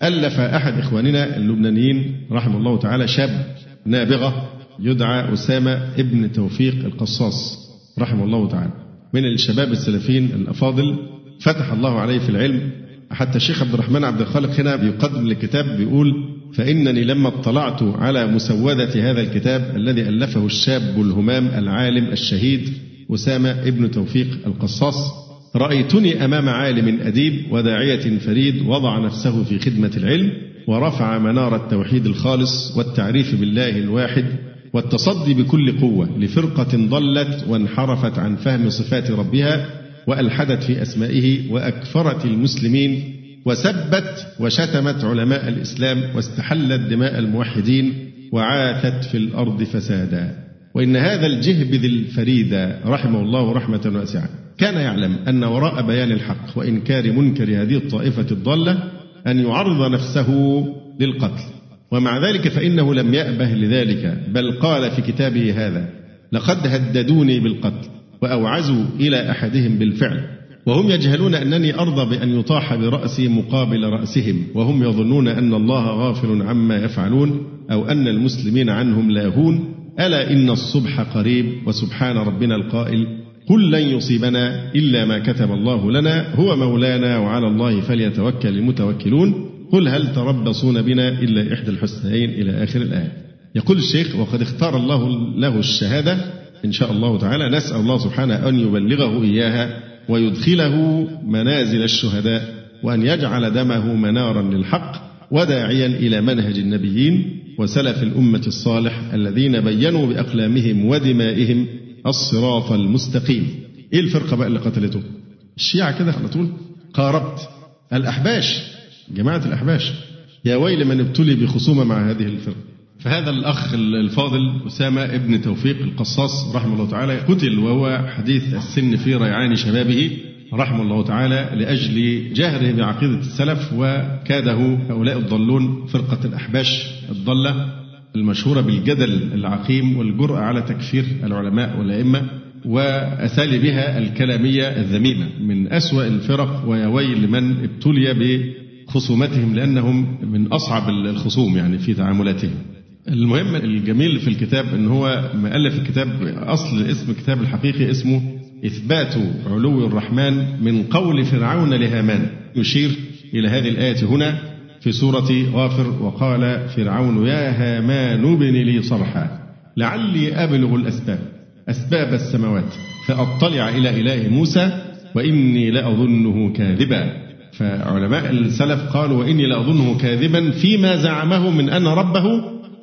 ألف أحد إخواننا اللبنانيين رحمه الله تعالى شاب نابغة يدعى أسامة ابن توفيق القصاص رحمه الله تعالى. من الشباب السلفيين الأفاضل فتح الله عليه في العلم حتى الشيخ عبد الرحمن عبد الخالق هنا بيقدم الكتاب بيقول فإنني لما اطلعت على مسودة هذا الكتاب الذي ألفه الشاب الهمام العالم الشهيد أسامة ابن توفيق القصاص رأيتني أمام عالم أديب وداعية فريد وضع نفسه في خدمة العلم ورفع منار التوحيد الخالص والتعريف بالله الواحد والتصدي بكل قوة لفرقة ضلت وانحرفت عن فهم صفات ربها وألحدت في أسمائه وأكفرت المسلمين وسبت وشتمت علماء الإسلام واستحلت دماء الموحدين وعاثت في الأرض فسادا وإن هذا الجهبذ الفريد رحمه الله رحمة واسعة. كان يعلم أن وراء بيان الحق وإنكار منكر هذه الطائفة الضالة أن يعرض نفسه للقتل. ومع ذلك فإنه لم يأبه لذلك بل قال في كتابه هذا لقد هددوني بالقتل وأوعزوا إلى أحدهم بالفعل وهم يجهلون أنني أرضى بأن يطاح برأسي مقابل رأسهم وهم يظنون أن الله غافل عما يفعلون أو أن المسلمين عنهم لاهون ألا إن الصبح قريب وسبحان ربنا القائل قل لن يصيبنا إلا ما كتب الله لنا هو مولانا وعلى الله فليتوكل المتوكلون. قل هل تربصون بنا إلا إحدى الحسنيين إلى آخر الآية. يقول الشيخ وقد اختار الله له الشهادة. إن شاء الله تعالى نسأل الله سبحانه أن يبلغه إياها ويدخله منازل الشهداء وأن يجعل دمه منارا للحق وداعيا إلى منهج النبيين وسلف الأمة الصالح الذين بينوا بأقلامهم ودمائهم الصراط المستقيم. إيه الفرقة بقى اللي قتلته؟ الشيعة كده على طول قاربت. الأحباش جماعة الأحباش. يا ويل من ابتلي بخصومة مع هذه الفرقة فهذا الأخ الفاضل أسامة ابن توفيق القصاص رحمه الله تعالى قتل وهو حديث السن في ريعان شبابه رحمه الله تعالى لأجل جهره بعقيدة السلف وكاده هؤلاء الضالون فرقة الأحباش الضالة. المشهورة بالجدل العقيم والجرأة على تكفير العلماء والأئمة وأساليبها الكلامية الذميمة من أسوأ الفرق ويا ويل من ابتلي بخصومتهم لأنهم من أصعب الخصوم يعني في تعاملاتهم. المهم الجميل في الكتاب إن هو مؤلف الكتاب أصل اسم الكتاب الحقيقي اسمه إثبات علو الرحمن من قول فرعون لهامان. يشير إلى هذه الآية هنا في سورة غافر وقال فرعون يا هامان ابن لي صرحا لعلي أبلغ الأسباب أسباب السماوات فأطلع إلى إله موسى وإني لأظنه كاذبا. فعلماء السلف قالوا وإني لأظنه كاذبا فيما زعمه من أن ربه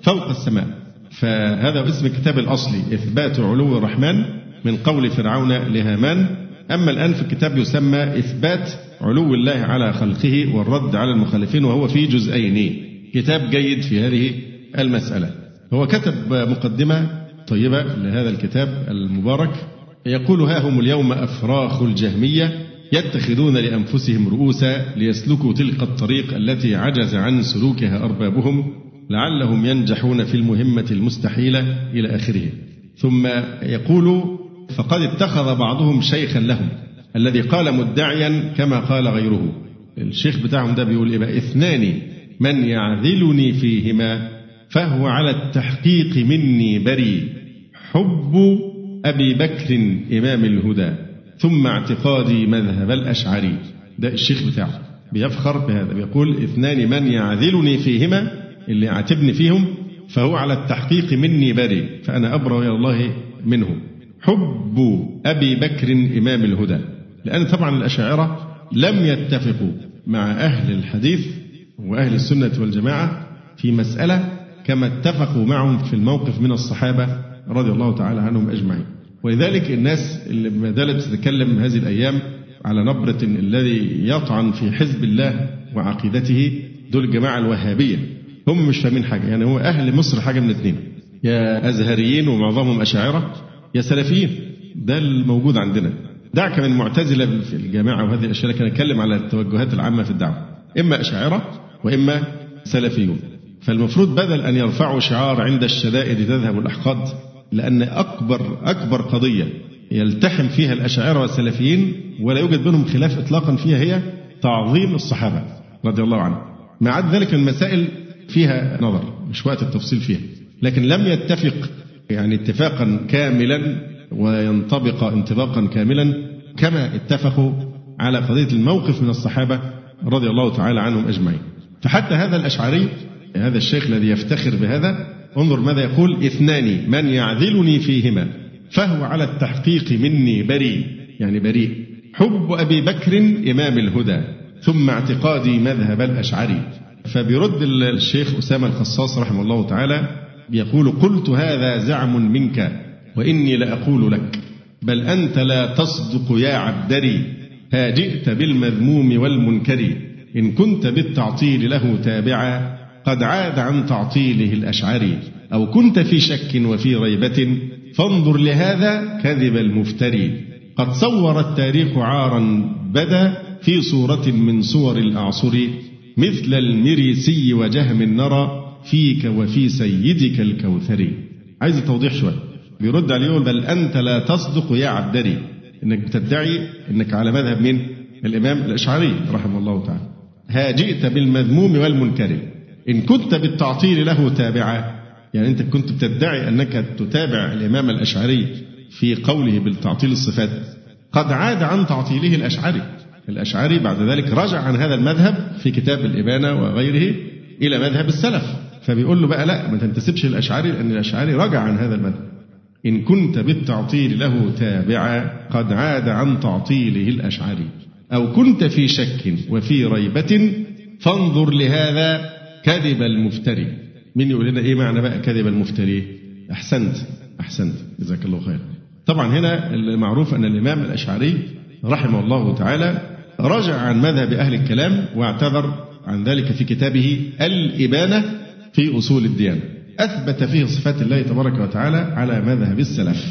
فوق السماء. فهذا اسم الكتاب الأصلي إثبات علو الرحمن من قول فرعون لهامان. أما الآن في الكتاب يسمى إثبات علو الله على خلقه والرد على المخالفين وهو في جزئين. كتاب جيد في هذه المسألة. هو كتب مقدمة طيبة لهذا الكتاب المبارك. يقول ها هم اليوم أفراخ الجهمية يتخذون لأنفسهم رؤوسا ليسلكوا تلك الطريق التي عجز عن سلوكها أربابهم لعلهم ينجحون في المهمة المستحيلة إلى آخره. ثم يقول فقد اتخذ بعضهم شيخا لهم. الذي قال مدعيا كما قال غيره. الشيخ بتاعهم ده بيقول إيه بقى؟ اثنان من يعذلني فيهما فهو على التحقيق مني بري حب أبي بكر إمام الهدى ثم اعتقادي مذهب الأشعري. ده الشيخ بتاعه. بيفخر بهذا بيقول اثنان من يعذلني فيهما اللي عاتبني فيهم فهو على التحقيق مني بريء. فأنا أبرأ إلى الله منه حب أبي بكر إمام الهدى. لأن طبعا الأشاعرة لم يتفقوا مع أهل الحديث وأهل السنة والجماعة في مسألة كما اتفقوا معهم في الموقف من الصحابة رضي الله تعالى عنهم أجمعين. ولذلك الناس اللي ما زالت تتكلم هذه الأيام على نبرة الذي يطعن في حزب الله وعقيدته دول الجماعة الوهابية. هم مش فاهمين حاجة. يعني هو أهل مصر حاجة من اثنين يا أزهريين ومعظمهم أشاعرة يا سلفيين. ده الموجود عندنا. دعك من معتزلة في الجامعة وهذه الأشياء لكن أتكلم على التوجهات العامة في الدعوة. إما أشاعرة وإما سلفيون. فالمفروض بدل أن يرفعوا شعار عند الشدائد تذهب الأحقاد لأن أكبر أكبر قضية يلتحم فيها الأشاعرة والسلفيين ولا يوجد بينهم خلاف إطلاقا فيها هي تعظيم الصحابة رضي الله عنهم. ما عدا ذلك من المسائل فيها نظر مش وقت التفصيل فيها. لكن لم يتفق يعني اتفاقا كاملا وينطبق انطباقا كاملا كما اتفقوا على قضية الموقف من الصحابة رضي الله تعالى عنهم أجمعين. فحتى هذا الأشعري هذا الشيخ الذي يفتخر بهذا انظر ماذا يقول اثنان من يعذلني فيهما فهو على التحقيق مني بريء. يعني بريء. حب أبي بكر إمام الهدى ثم اعتقادي مذهب الأشعري. فبيرد الشيخ أسامة الخصاص رحمه الله تعالى يقول قلت هذا زعم منك وإني لأقول لك بل أنت لا تصدق يا عبدري ها جئت بالمذموم والمنكر إن كنت بالتعطيل له تابعا قد عاد عن تعطيله الأشعري أو كنت في شك وفي ريبة فانظر لهذا كذب المفتري قد صور التاريخ عارا بدا في صورة من صور الأعصر مثل المريسي وجهم النرى فيك وفي سيدك الكوثري عايز توضيح شوية؟ بيرد عليه يقول بل أنت لا تصدق يا عبدري. إنك بتدعي إنك على مذهب مين؟ الإمام الأشعري رحمه الله تعالى. ها جئت بالمذموم والمنكر إن كنت بالتعطيل له تابعا يعني أنت كنت بتدعي أنك تتابع الإمام الأشعري في قوله بالتعطيل الصفات. قد عاد عن تعطيله الأشعري. الأشعري بعد ذلك رجع عن هذا المذهب في كتاب الإبانة وغيره إلى مذهب السلف. فبيقول له بقى لا ما تنتسبش الأشعري لأن الأشعري رجع عن هذا المذهب. إن كنت بالتعطيل له تابعا قد عاد عن تعطيله الأشعري. أو كنت في شك وفي ريبة فانظر لهذا كذب المفتري. مين يقول لنا إيه معنى بقى كذب المفتري؟ أحسنت أحسنت. جزاك الله خير. طبعا هنا المعروف أن الإمام الأشعري رحمه الله تعالى رجع عن مذهب أهل الكلام واعتذر عن ذلك في كتابه الإبانة في أصول الديانة. أثبت فيه صفات الله تبارك وتعالى على مذهب السلف.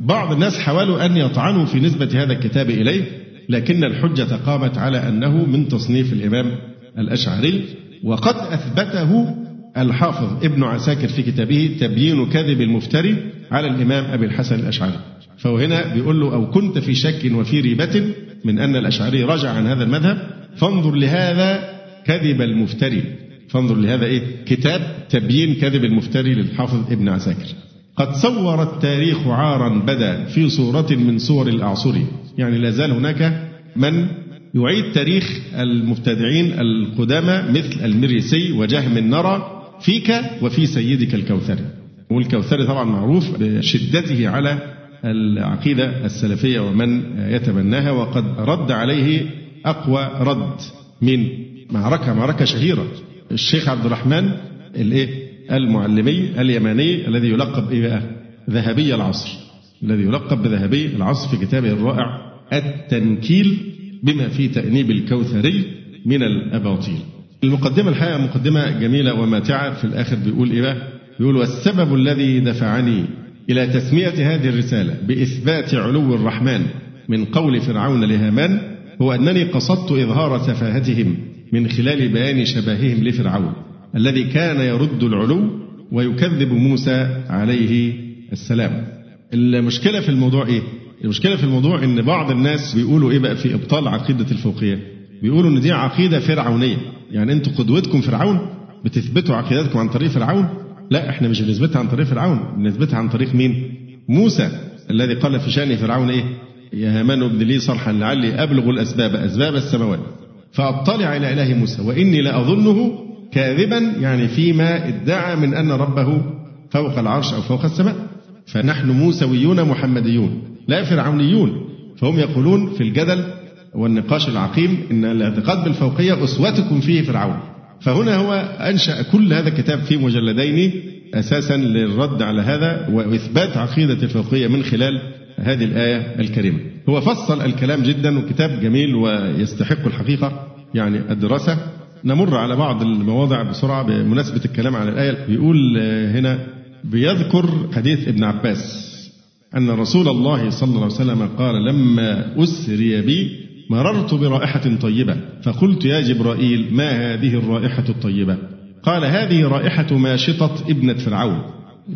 بعض الناس حاولوا أن يطعنوا في نسبة هذا الكتاب إليه لكن الحجة قامت على أنه من تصنيف الإمام الأشعري. وقد أثبته الحافظ ابن عساكر في كتابه تبيين كذب المفتري على الإمام أبي الحسن الأشعري. فهو هنا بيقول له أو كنت في شك وفي ريبة من أن الأشعري رجع عن هذا المذهب فانظر لهذا كذب المفتري. فانظر لهذا إيه؟ كتاب تبيين كذب المفتري للحافظ ابن عساكر. قد صور التاريخ عارا بدا في صورة من صور الأعصر. يعني لا زال هناك من يعيد تاريخ المبتدعين القدامى مثل المريسي وجهم النرى فيك وفي سيدك الكوثري والكوثري طبعا معروف بشدته على العقيدة السلفية ومن يتبناها وقد رد عليه أقوى رد من معركة معركة شهيرة. الشيخ عبد الرحمن الايه المعلمي اليماني الذي يلقب إيه بقى ذهبي العصر الذي يلقب بذهبي العصر في كتابه الرائع التنكيل بما في تأنيب الكوثري من الأباطيل. المقدمة الحقيقة مقدمة جميلة وماتعة في الآخر بيقول إيه بقى؟ بيقول والسبب الذي دفعني إلى تسمية هذه الرسالة بإثبات علو الرحمن من قول فرعون لهامان هو أنني قصدت إظهار سفاهتهم من خلال بيان شبههم لفرعون الذي كان يرد العلو ويكذب موسى عليه السلام. المشكلة في الموضوع إيه؟ المشكلة في الموضوع إن بعض الناس بيقولوا إيه بقى في إبطال عقيدة الفوقية؟ بيقولوا إن دي عقيدة فرعونية. يعني أنتوا قدوتكم فرعون بتثبتوا عقيدتكم عن طريق فرعون؟ لا إحنا مش بنثبتها عن طريق فرعون. بنثبتها عن طريق مين؟ موسى الذي قال في شأن فرعون إيه؟ يا هامان ابن لي صرحا لعلي أبلغ الأسباب أسباب السماوات. فأطلع إلى إله موسى وإني لأظنه كاذبا يعني فيما ادعى من أن ربه فوق العرش أو فوق السماء. فنحن موسويون محمديون لا فرعونيون. فهم يقولون في الجدل والنقاش العقيم إن الاعتقاد بالفوقية اسوتكم فيه فرعون. فهنا هو أنشأ كل هذا الكتاب في مجلدين أساسا للرد على هذا وإثبات عقيدة الفوقية من خلال هذه الآية الكريمة. هو فصل الكلام جدا وكتاب جميل ويستحق الحقيقة يعني الدراسة. نمر على بعض المواضع بسرعة بمناسبة الكلام عن الآية بيقول هنا بيذكر حديث ابن عباس أن رسول الله صلى الله عليه وسلم قال لما أسري بي مررت برائحة طيبة فقلت يا جبرائيل ما هذه الرائحة الطيبة قال هذه رائحة ماشطة ابنة فرعون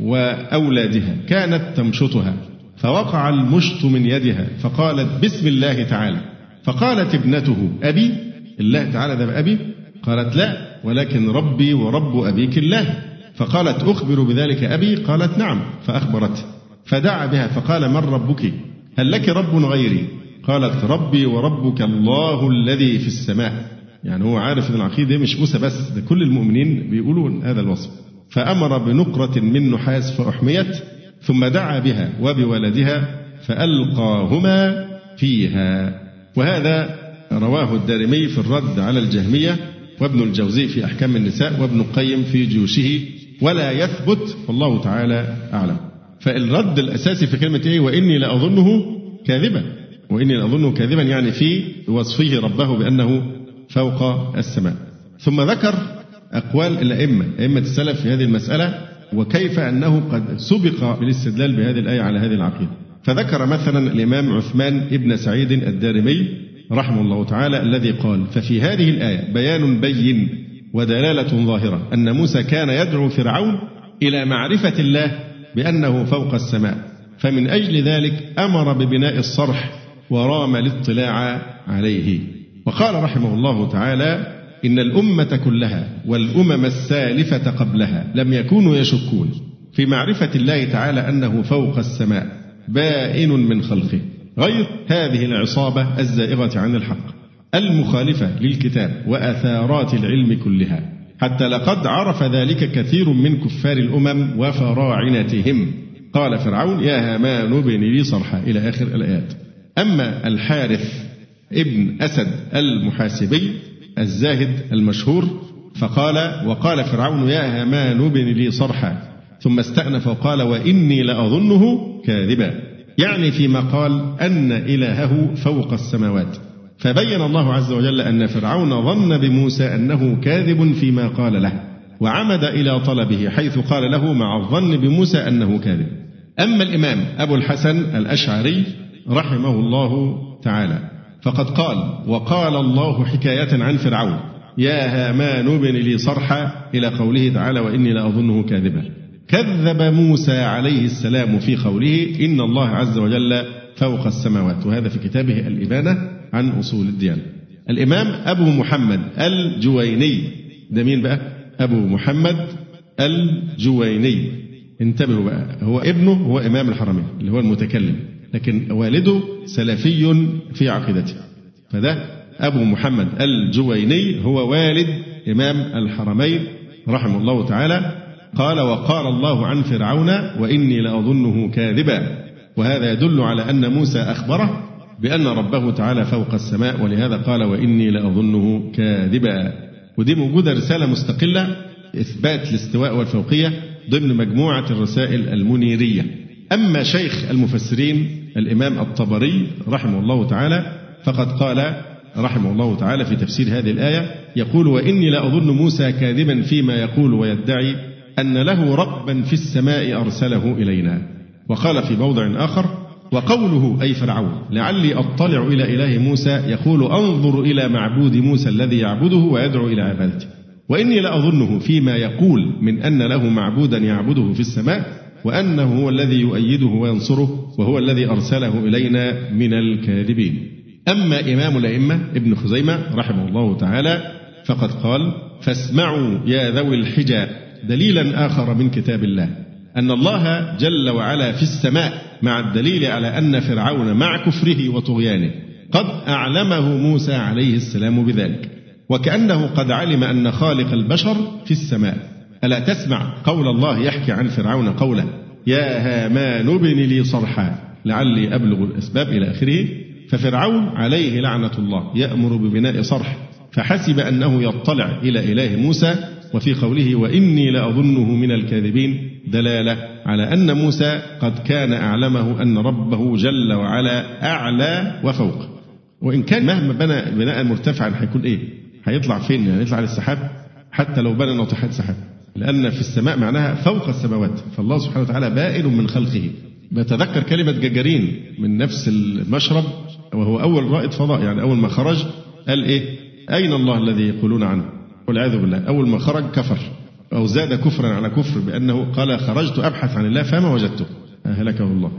وأولادها كانت تمشطها فوقع المشط من يدها فقالت بسم الله تعالى. فقالت ابنته أبي؟ الله تعالى ده أبي؟ قالت لا ولكن ربي ورب أبيك الله. فقالت أخبر بذلك أبي؟ قالت نعم. فأخبرته فدعا بها فقال من ربك؟ هل لك رب غيري؟ قالت ربي وربك الله الذي في السماء. يعني هو عارف أن العقيدة مش موسى بس ده كل المؤمنين بيقولوا هذا الوصف. فأمر بنقرة من نحاس فأحميت. ثم دعا بها وبولدها فألقاهما فيها. وهذا رواه الدارمي في الرد على الجهمية وابن الجوزي في أحكام النساء وابن القيم في جيوشه ولا يثبت والله تعالى أعلم. فالرد الأساسي في كلمة إيه وإني لأظنه كاذبا وإني لأظنه كاذبا يعني في وصفه ربه بأنه فوق السماء. ثم ذكر أقوال الأئمة أئمة السلف في هذه المسألة وكيف أنه قد سبق بالاستدلال بهذه الآية على هذه العقيدة. فذكر مثلا الإمام عثمان ابن سعيد الدارمي رحمه الله تعالى الذي قال ففي هذه الآية بيان بين ودلالة ظاهرة أن موسى كان يدعو فرعون إلى معرفة الله بأنه فوق السماء فمن أجل ذلك أمر ببناء الصرح ورام الاطلاع عليه. وقال رحمه الله تعالى إن الأمة كلها والأمم السالفة قبلها لم يكونوا يشكون في معرفة الله تعالى أنه فوق السماء بائن من خلقه. غير هذه العصابة الزائغة عن الحق المخالفة للكتاب وأثارات العلم كلها. حتى لقد عرف ذلك كثير من كفار الأمم وفراعنتهم. قال فرعون يا هامان ابن لي صرحا إلى آخر الآيات. أما الحارث ابن أسد المحاسبي الزاهد المشهور فقال وقال فرعون يا هامان ابن لي صرحا. ثم استأنف وقال وإني لأظنه كاذبا. يعني فيما قال أن إلهه فوق السماوات. فبين الله عز وجل أن فرعون ظن بموسى أنه كاذب فيما قال له وعمد إلى طلبه حيث قال له مع الظن بموسى أنه كاذب. أما الإمام أبو الحسن الأشعري رحمه الله تعالى. فقد قال وقال الله حكاية عن فرعون يا هامان ابن لي صرحا إلى قوله تعالى وإني لأظنه كاذبا. كذب موسى عليه السلام في قوله إن الله عز وجل فوق السماوات. وهذا في كتابه الإبانة عن أصول الديانة. الإمام أبو محمد الجويني. ده مين بقى. أبو محمد الجويني. انتبهوا بقى هو ابنه هو إمام الحرمين اللي هو المتكلم. لكن والده سلفي في عقيدته. فده أبو محمد الجويني هو والد إمام الحرمين رحمه الله تعالى. قال وقال الله عن فرعون وإني لأظنه كاذبا. وهذا يدل على أن موسى أخبره بأن ربه تعالى فوق السماء ولهذا قال وإني لأظنه كاذبا. ودي موجودة رسالة مستقلة إثبات الاستواء والفوقية ضمن مجموعة الرسائل المنيرية. أما شيخ المفسرين الإمام الطبري رحمه الله تعالى فقد قال رحمه الله تعالى في تفسير هذه الآية يقول وإني لأظن موسى كاذبا فيما يقول ويدعي أن له ربا في السماء أرسله إلينا. وقال في موضع آخر وقوله أي فرعون لعلي أطلع إلى إله موسى يقول أنظر إلى معبود موسى الذي يعبده ويدعو إلى عبادته. وإني لأظنه فيما يقول من أن له معبودا يعبده في السماء وأنه هو الذي يؤيده وينصره وهو الذي أرسله إلينا من الكاذبين. أما إمام الأئمة ابن خزيمة رحمه الله تعالى فقد قال فاسمعوا يا ذوي الحجى دليلا آخر من كتاب الله أن الله جل وعلا في السماء مع الدليل على أن فرعون مع كفره وطغيانه قد أعلمه موسى عليه السلام بذلك وكأنه قد علم أن خالق البشر في السماء. ألا تسمع قول الله يحكي عن فرعون قولا يا هامان ابن لي صرحا لعلي أبلغ الأسباب إلى آخره. ففرعون عليه لعنة الله يأمر ببناء صرح. فحسب أنه يطلع إلى إله موسى وفي قوله وإني لأظنه من الكاذبين دلالة على أن موسى قد كان أعلمه أن ربه جل وعلا أعلى وفوق. وإن كان مهما بنى بناء مرتفعا هيكون إيه؟ هيطلع فين؟ يعني يطلع للسحاب حتى لو بنى ناطحات سحاب. لأن في السماء معناها فوق السماوات. فالله سبحانه وتعالى بائن من خلقه. بتذكر كلمة جاجارين من نفس المشرب وهو أول رائد فضاء يعني أول ما خرج قال إيه؟ أين الله الذي يقولون عنه؟ والعياذ بالله. أول ما خرج كفر. أو زاد كفرا على كفر بأنه قال خرجت أبحث عن الله فما وجدته؟ أهلكه الله.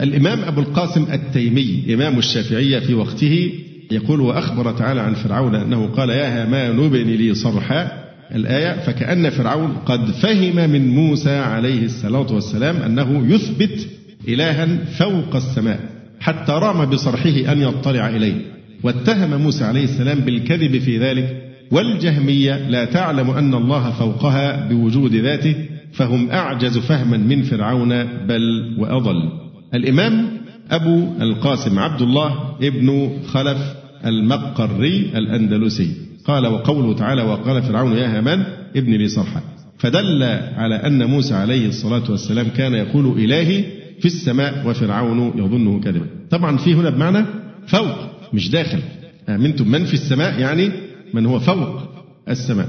الإمام أبو القاسم التيمي إمام الشافعية في وقته يقول وأخبر تعالى عن فرعون أنه قال يا هامان ابن لي صرحا الآية فكأن فرعون قد فهم من موسى عليه الصلاة والسلام أنه يثبت إلها فوق السماء حتى رام بصرحه أن يطلع إليه. واتهم موسى عليه السلام بالكذب في ذلك والجهمية لا تعلم أن الله فوقها بوجود ذاته فهم أعجز فهما من فرعون بل وأضل. الإمام أبو القاسم عبد الله ابن خلف المقري الأندلسي. قال وقوله تعالى وقال فرعون يا هامان ابن لي صرحا. فدل على أن موسى عليه الصلاة والسلام كان يقول إلهي في السماء وفرعون يظنه كذبا طبعا في هنا بمعنى فوق مش داخل. آمنتم من في السماء؟ يعني من هو فوق السماء.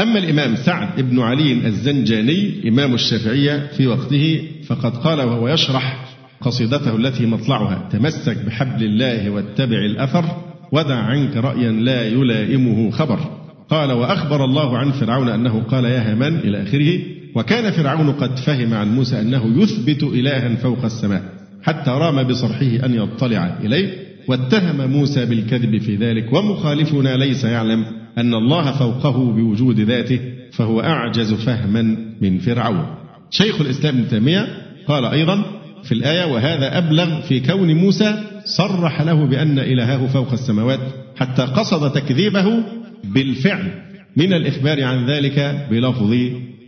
أما الإمام سعد بن علي الزنجاني إمام الشافعية في وقته فقد قال وهو يشرح قصيدته التي مطلعها تمسك بحبل الله واتبع الأثر ودع عنك رأيا لا يلائمه خبر. قال وأخبر الله عن فرعون أنه قال يا هامان إلى آخره. وكان فرعون قد فهم عن موسى أنه يثبت إلها فوق السماء حتى رام بصرحه أن يطلع إليه. واتهم موسى بالكذب في ذلك ومخالفنا ليس يعلم أن الله فوقه بوجود ذاته فهو أعجز فهما من فرعون. شيخ الإسلام ابن تيمية قال أيضا في الآية وهذا أبلغ في كون موسى صرح له بأن إلهه فوق السماوات حتى قصد تكذيبه بالفعل من الإخبار عن ذلك بلفظ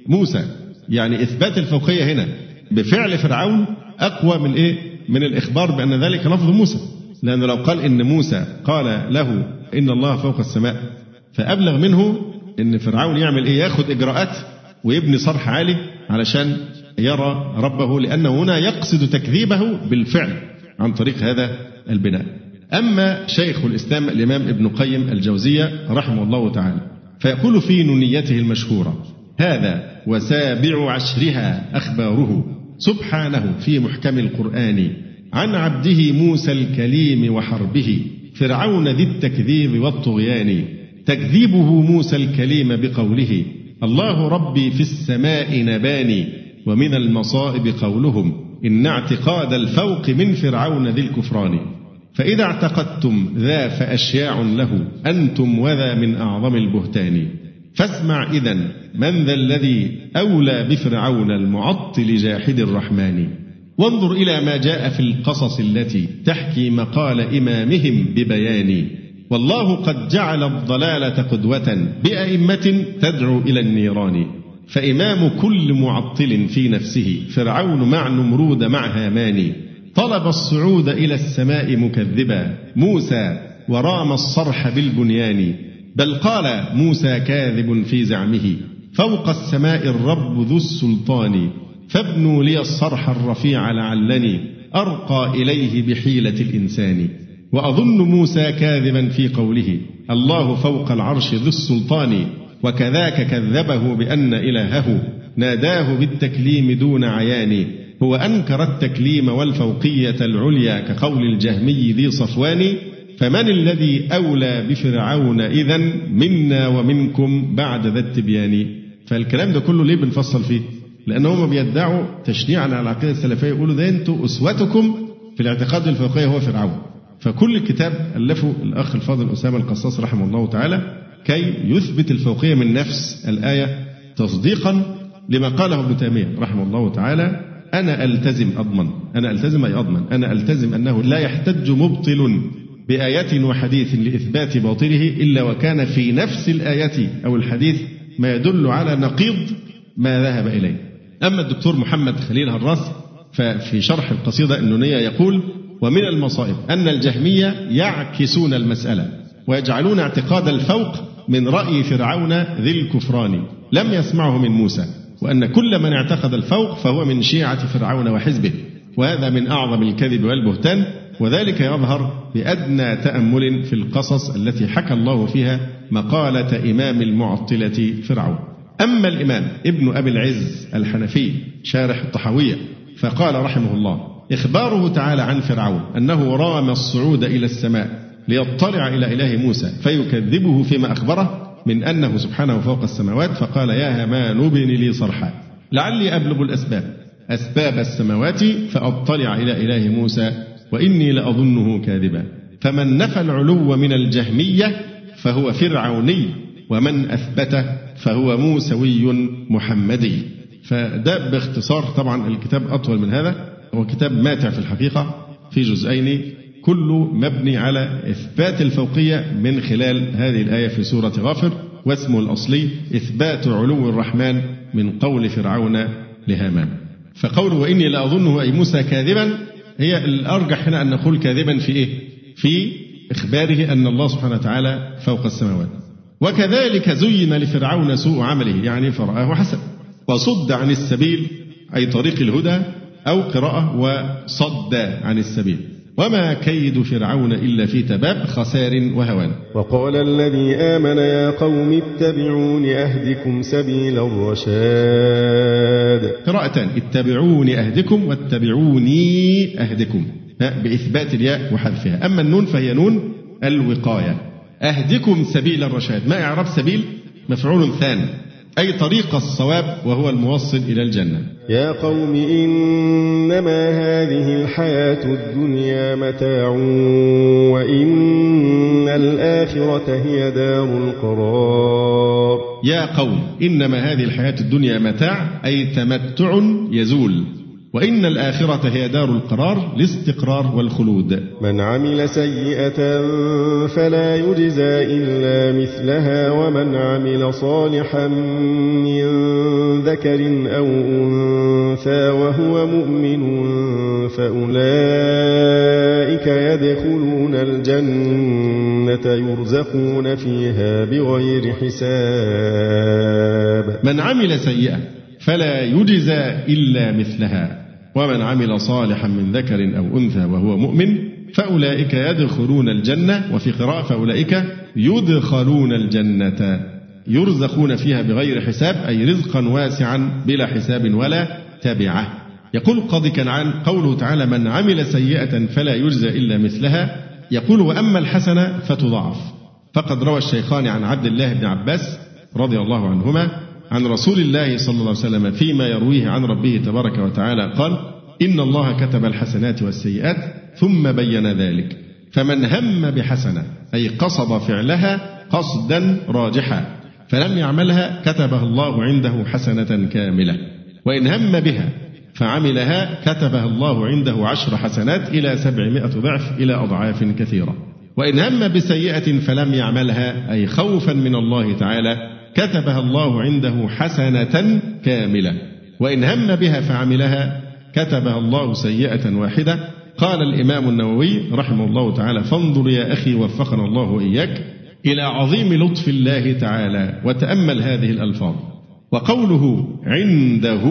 موسى. يعني إثبات الفوقية هنا بفعل فرعون أقوى من إيه؟ من الإخبار بأن ذلك لفظ موسى. لأن لو قال إن موسى قال له إن الله فوق السماء فأبلغ منه إن فرعون يعمل إيه؟ ياخد إجراءات ويبني صرح عالي علشان يرى ربه لأنه هنا يقصد تكذيبه بالفعل عن طريق هذا البناء. أما شيخ الإسلام الإمام ابن قيم الجوزية رحمه الله تعالى فيقول في نونيته المشهورة هذا وسابع عشرها أخباره سبحانه في محكم القرآن عن عبده موسى الكليم وحربه فرعون ذي التكذيب والطغيان تكذيبه موسى الكليم بقوله الله ربي في السماء نباني ومن المصائب قولهم إن اعتقاد الفوق من فرعون ذي الكفران. فإذا اعتقدتم ذا فأشياع له أنتم وذا من أعظم البهتان. فاسمع إذا من ذا الذي أولى بفرعون المعطل جاحد الرحمن؟ وانظر إلى ما جاء في القصص التي تحكي مقال إمامهم ببيان. والله قد جعل الضلالة قدوة بأئمة تدعو إلى النيران. فإمام كل معطل في نفسه فرعون مع نمرود مع هامان. طلب الصعود إلى السماء مكذبا. موسى ورام الصرح بالبنيان. بل قال موسى كاذب في زعمه. فوق السماء الرب ذو السلطان. فابنوا لي الصرح الرفيع لعلني أرقى إليه بحيلة الإنسان. وأظن موسى كاذبا في قوله الله فوق العرش ذو السلطان. وكذاك كذبه بأن إلهه ناداه بالتكليم دون عيان. هو أنكر التكليم والفوقية العليا كقول الجهمي ذي صفوان فمن الذي أولى بفرعون إذا منا ومنكم بعد ذا التبيان. فالكلام ده كله ليه بنفصل فيه؟ لأن هم بيدعوا تشنيعا على العقيدة السلفية يقولوا ده أنتوا أسوتكم في الاعتقاد الفوقية هو فرعون. فكل كتاب ألفه الأخ الفاضل أسامة القصاص رحمه الله تعالى كي يثبت الفوقية من نفس الآية تصديقا لما قاله ابن تيمية رحمه الله تعالى أنا ألتزم أضمن. أنا ألتزم أي أضمن. أنا ألتزم أنه لا يحتج مبطل بآية وحديث لإثبات باطله إلا وكان في نفس الآية أو الحديث ما يدل على نقيض ما ذهب إليه. أما الدكتور محمد خليل هراس ففي شرح القصيدة النونية يقول ومن المصائب أن الجهمية يعكسون المسألة ويجعلون اعتقاد الفوق من رأي فرعون ذي الكفران. لم يسمعه من موسى وأن كل من اعتقد الفوق فهو من شيعة فرعون وحزبه. وهذا من أعظم الكذب والبهتان وذلك يظهر بأدنى تأمل في القصص التي حكى الله فيها مقالة إمام المعطلة فرعون. أما الإمام ابن أبي العز الحنفي شارح الطحاوية فقال رحمه الله إخباره تعالى عن فرعون أنه رام الصعود إلى السماء ليطلع إلى إله موسى فيكذبه فيما أخبره من أنه سبحانه فوق السماوات فقال يا هامان ابن لي صرحا لعلي أبلغ الأسباب أسباب السماوات فأطلع إلى إله موسى وإني لأظنه كاذبا. فمن نفى العلو من الجهمية فهو فرعوني ومن أثبته فهو موسوي محمدي. فده باختصار طبعا الكتاب أطول من هذا هو كتاب ماتع في الحقيقة في جزئين كله مبني على إثبات الفوقية من خلال هذه الآية في سورة غافر واسمه الأصلي إثبات علو الرحمن من قول فرعون لهامان. فقوله وإني لأظنه أي موسى كاذبا هي الأرجح هنا أن نقول كاذبا في إيه؟ في إخباره أن الله سبحانه وتعالى فوق السماوات. وكذلك زين لفرعون سوء عمله يعني فرآه حسن. وصد عن السبيل أي طريق الهدى أو قراءة وصد عن السبيل. وما كيد فرعون إلا في تباب خسار وهوان. وقال الذي آمن يا قوم اتبعون أهدكم سبيل الرشاد. قراءتان اتبعون أهدكم واتبعوني أهدكم. بإثبات الياء وحذفها. أما النون فهي نون الوقاية. أهدكم سبيل الرشاد. ما إعراب سبيل؟ مفعول ثان. أي طريق الصواب وهو الموصل إلى الجنة. يا قوم إنما هذه الحياة الدنيا متاع وإن الآخرة هي دار القرار. يا قوم إنما هذه الحياة الدنيا متاع أي تمتع يزول. وإن الآخرة هي دار القرار الاستقرار والخلود. من عمل سيئة فلا يجزى إلا مثلها ومن عمل صالحا من ذكر أو أنثى وهو مؤمن فأولئك يدخلون الجنة يرزقون فيها بغير حساب. من عمل سيئة فلا يجزى إلا مثلها. ومن عمل صالحا من ذكر أو أنثى وهو مؤمن فأولئك يدخلون الجنة وفي قراءة فأولئك يدخلون الجنة. يرزقون فيها بغير حساب أي رزقا واسعا بلا حساب ولا تبعة يقول القاضي كنعان قوله تعالى من عمل سيئة فلا يجزى إلا مثلها يقول وأما الحسنة فتضاعف فقد روى الشيخان عن عبد الله بن عباس رضي الله عنهما عن رسول الله صلى الله عليه وسلم فيما يرويه عن ربه تبارك وتعالى قال إن الله كتب الحسنات والسيئات ثم بين ذلك فمن هم بحسنة أي قصد فعلها قصدا راجحا فلم يعملها كتبها الله عنده حسنة كاملة وإن هم بها فعملها كتبها الله عنده عشر حسنات إلى سبعمائة ضعف إلى أضعاف كثيرة وإن هم بسيئة فلم يعملها أي خوفا من الله تعالى كتبها الله عنده حسنة كاملة. وإن هم بها فعملها كتبها الله سيئة واحدة. قال الإمام النووي رحمه الله تعالى فانظر يا أخي وفقنا الله وإياك إلى عظيم لطف الله تعالى وتأمل هذه الألفاظ. وقوله عنده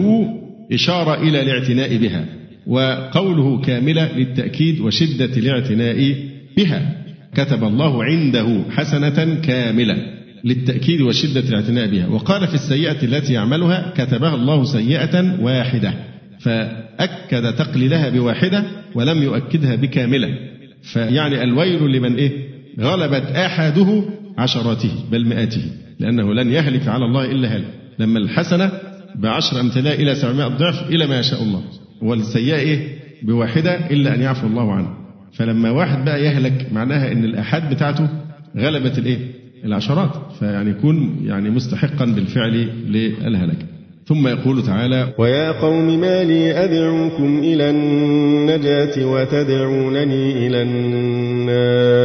إشارة إلى الاعتناء بها وقوله كاملة للتأكيد وشدة الاعتناء بها. كتب الله عنده حسنة كاملة. للتأكيد وشدة الاعتناء بها. وقال في السيئة التي يعملها كتبها الله سيئة واحدة. فأكد تقليلها بواحدة ولم يؤكدها بكاملة. فيعني الويل لمن إيه؟ غلبت آحاده عشراته بل مئاته. لأنه لن يهلك على الله إلا هلك. لما الحسنة بعشر أمثلة إلى سبعمائة ضعف إلى ما يشاء الله. والسيئة إيه؟ بواحدة إلا أن يعفو الله عنه. فلما واحد بقى يهلك معناها أن الآحاد بتاعته غلبت الإيه؟ العشرات فيعني يكون يعني مستحقا بالفعل للهلك ثم يقول تعالى ويا قوم ما لي أدعوكم إلى النجاة وتدعونني إلى النار.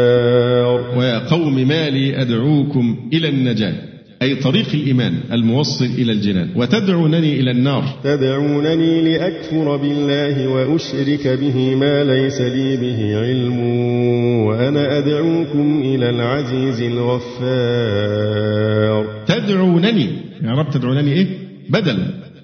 ويا قوم ما لي أدعوكم إلى النجاة. أي طريق الإيمان الموصل إلى الجنان. وتدعونني إلى النار. تدعونني لأكفر بالله وأشرك به ما ليس لي به علم وأنا أدعوكم إلى العزيز الغفار. تدعونني. يا رب تدعونني إيه؟ بدل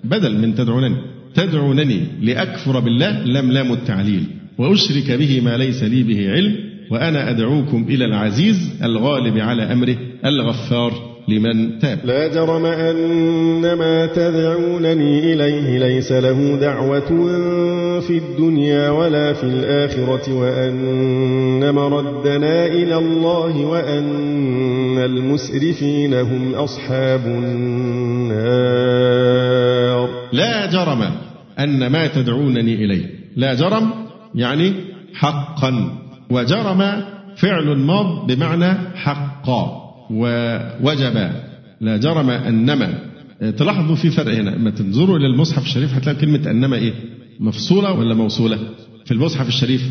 بدل من تدعونني. تدعونني لأكفر بالله لم لام التعليل وأشرك به ما ليس لي به علم وأنا أدعوكم إلى العزيز الغالب على أمره الغفار. لمن تاب. لا جرم أن ما تدعونني إليه ليس له دعوة في الدنيا ولا في الآخرة وأن مردنا إلى الله وأن المسرفين هم أصحاب النار. لا جرم أن ما تدعونني إليه. لا جرم يعني حقا وجرم فعل ماض بمعنى حقا. ووجب. لا جرم أنما. تلاحظوا في فرق هنا. لما تنظروا إلى المصحف الشريف هتلاقي كلمة أنما إيه؟ مفصولة ولا موصولة؟ في المصحف الشريف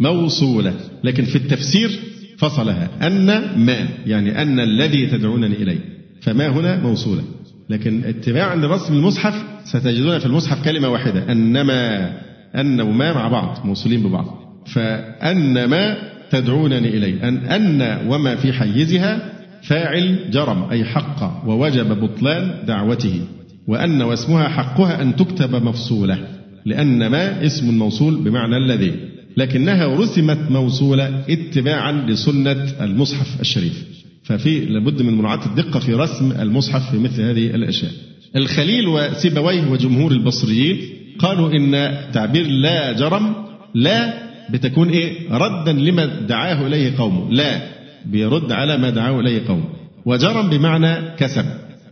موصولة لكن في التفسير فصلها. أن ما يعني أن الذي تدعونني إليه. فما هنا؟ موصولة. لكن اتباعا لرسم المصحف ستجدون في المصحف كلمة واحدة أنما. أن وما مع بعض موصولين ببعض. فأنما تدعونني إليه. أن أن وما في حيزها فاعل جرم أي حق ووجب بطلان دعوته وأن واسمها حقها أن تكتب مفصولة لأن ما اسم موصول بمعنى الذي لكنها رسمت موصولة اتباعا لسنة المصحف الشريف. ففي لابد من مراعاة الدقة في رسم المصحف في مثل هذه الأشياء. الخليل وسيبويه وجمهور البصريين قالوا إن تعبير لا جرم لا بتكون إيه؟ ردا لما دعاه إليه قومه. لا. بيرد على ما دعاه إليه قومه وجرم بمعنى كسب.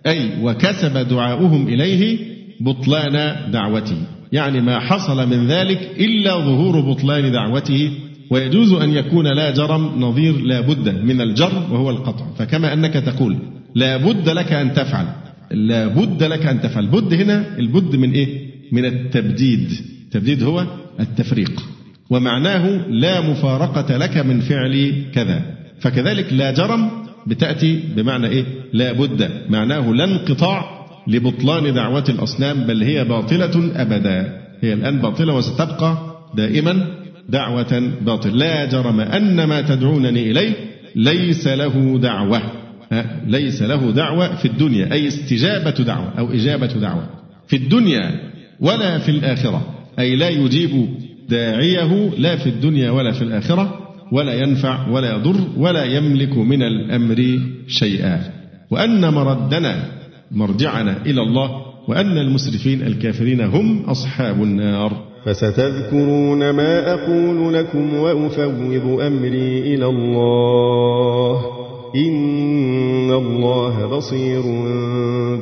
أي وكسب دعاؤهم إليه بطلان دعوته. يعني ما حصل من ذلك إلا ظهور بطلان دعوته. ويجوز أن يكون لا جرم نظير لا بد من الجر وهو القطع. فكما أنك تقول لا بد لك أن تفعل. لا بد لك أن تفعل. بد هنا البد من إيه؟ من التبديد. التبديد هو التفريق. ومعناه لا مفارقة لك من فعل كذا. فكذلك لا جرم بتأتي بمعنى إيه؟ لا بد. معناه لا انقطاع لبطلان دعوة الأصنام بل هي باطلة أبدا. هي الآن باطلة وستبقى دائما دعوة باطلة. لا جرم أن ما تدعونني إليه ليس له دعوة. ليس له دعوة في الدنيا أي استجابة دعوة أو إجابة دعوة في الدنيا ولا في الآخرة. أي لا يجيب داعيه لا في الدنيا ولا في الآخرة. ولا ينفع ولا يضر ولا يملك من الأمر شيئا. وأن مردنا مرجعنا إلى الله وأن المسرفين الكافرين هم أصحاب النار. فستذكرون ما أقول لكم وأفوض أمري إلى الله. إن الله بصير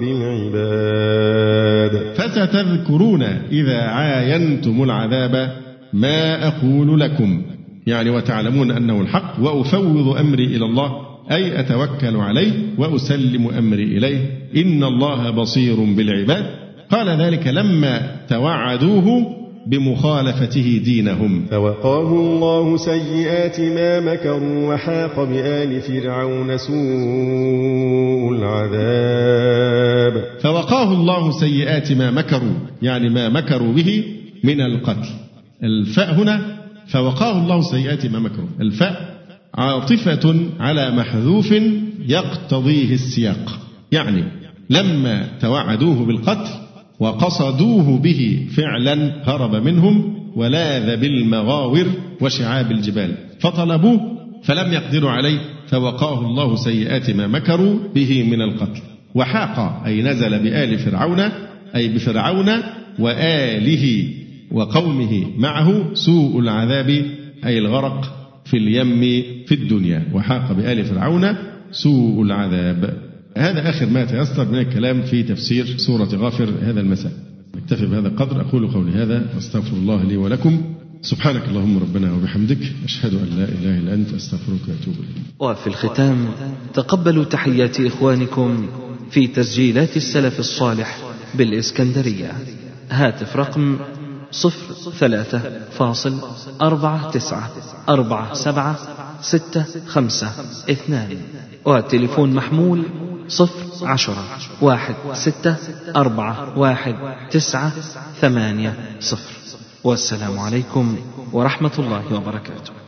بالعباد. فستذكرون إذا عاينتم العذاب ما أقول لكم. يعني وتعلمون أنه الحق وأفوض أمري إلى الله أي أتوكل عليه وأسلم أمري إليه. إن الله بصير بالعباد. قال ذلك لما توعدوه بمخالفته دينهم. فوقاه الله سيئات ما مكروا وحاق بآل فرعون سوء العذاب. فوقاه الله سيئات ما مكروا يعني ما مكروا به من القتل. الفاء هنا فوقاه الله سيئات ما مكروا. الفاء عاطفة على محذوف يقتضيه السياق. يعني لما توعدوه بالقتل وقصدوه به فعلا هرب منهم ولاذ بالمغاور وشعاب الجبال. فطلبوه فلم يقدروا عليه فوقاه الله سيئات ما مكروا به من القتل. وحاق أي نزل بآل فرعون أي بفرعون وآله وقومه معه سوء العذاب أي الغرق في اليم في الدنيا. وحاق بآل فرعون سوء العذاب. هذا آخر ما تيسر من الكلام في تفسير سورة غافر هذا المساء. نكتفي بهذا القدر. أقول قولي هذا وأستغفر الله لي ولكم. سبحانك اللهم ربنا وبحمدك. أشهد أن لا إله إلا أنت. أستغفرك وأتوب إليك. وفي الختام تقبلوا تحيات إخوانكم في تسجيلات السلف الصالح بالإسكندرية. هاتف رقم صفر ثلاثة فاصل أربعة تسعة أربعة سبعة ستة خمسة اثنان والتليفون محمول صفر عشرة واحد ستة أربعة واحد تسعة ثمانية صفر والسلام عليكم ورحمة الله وبركاته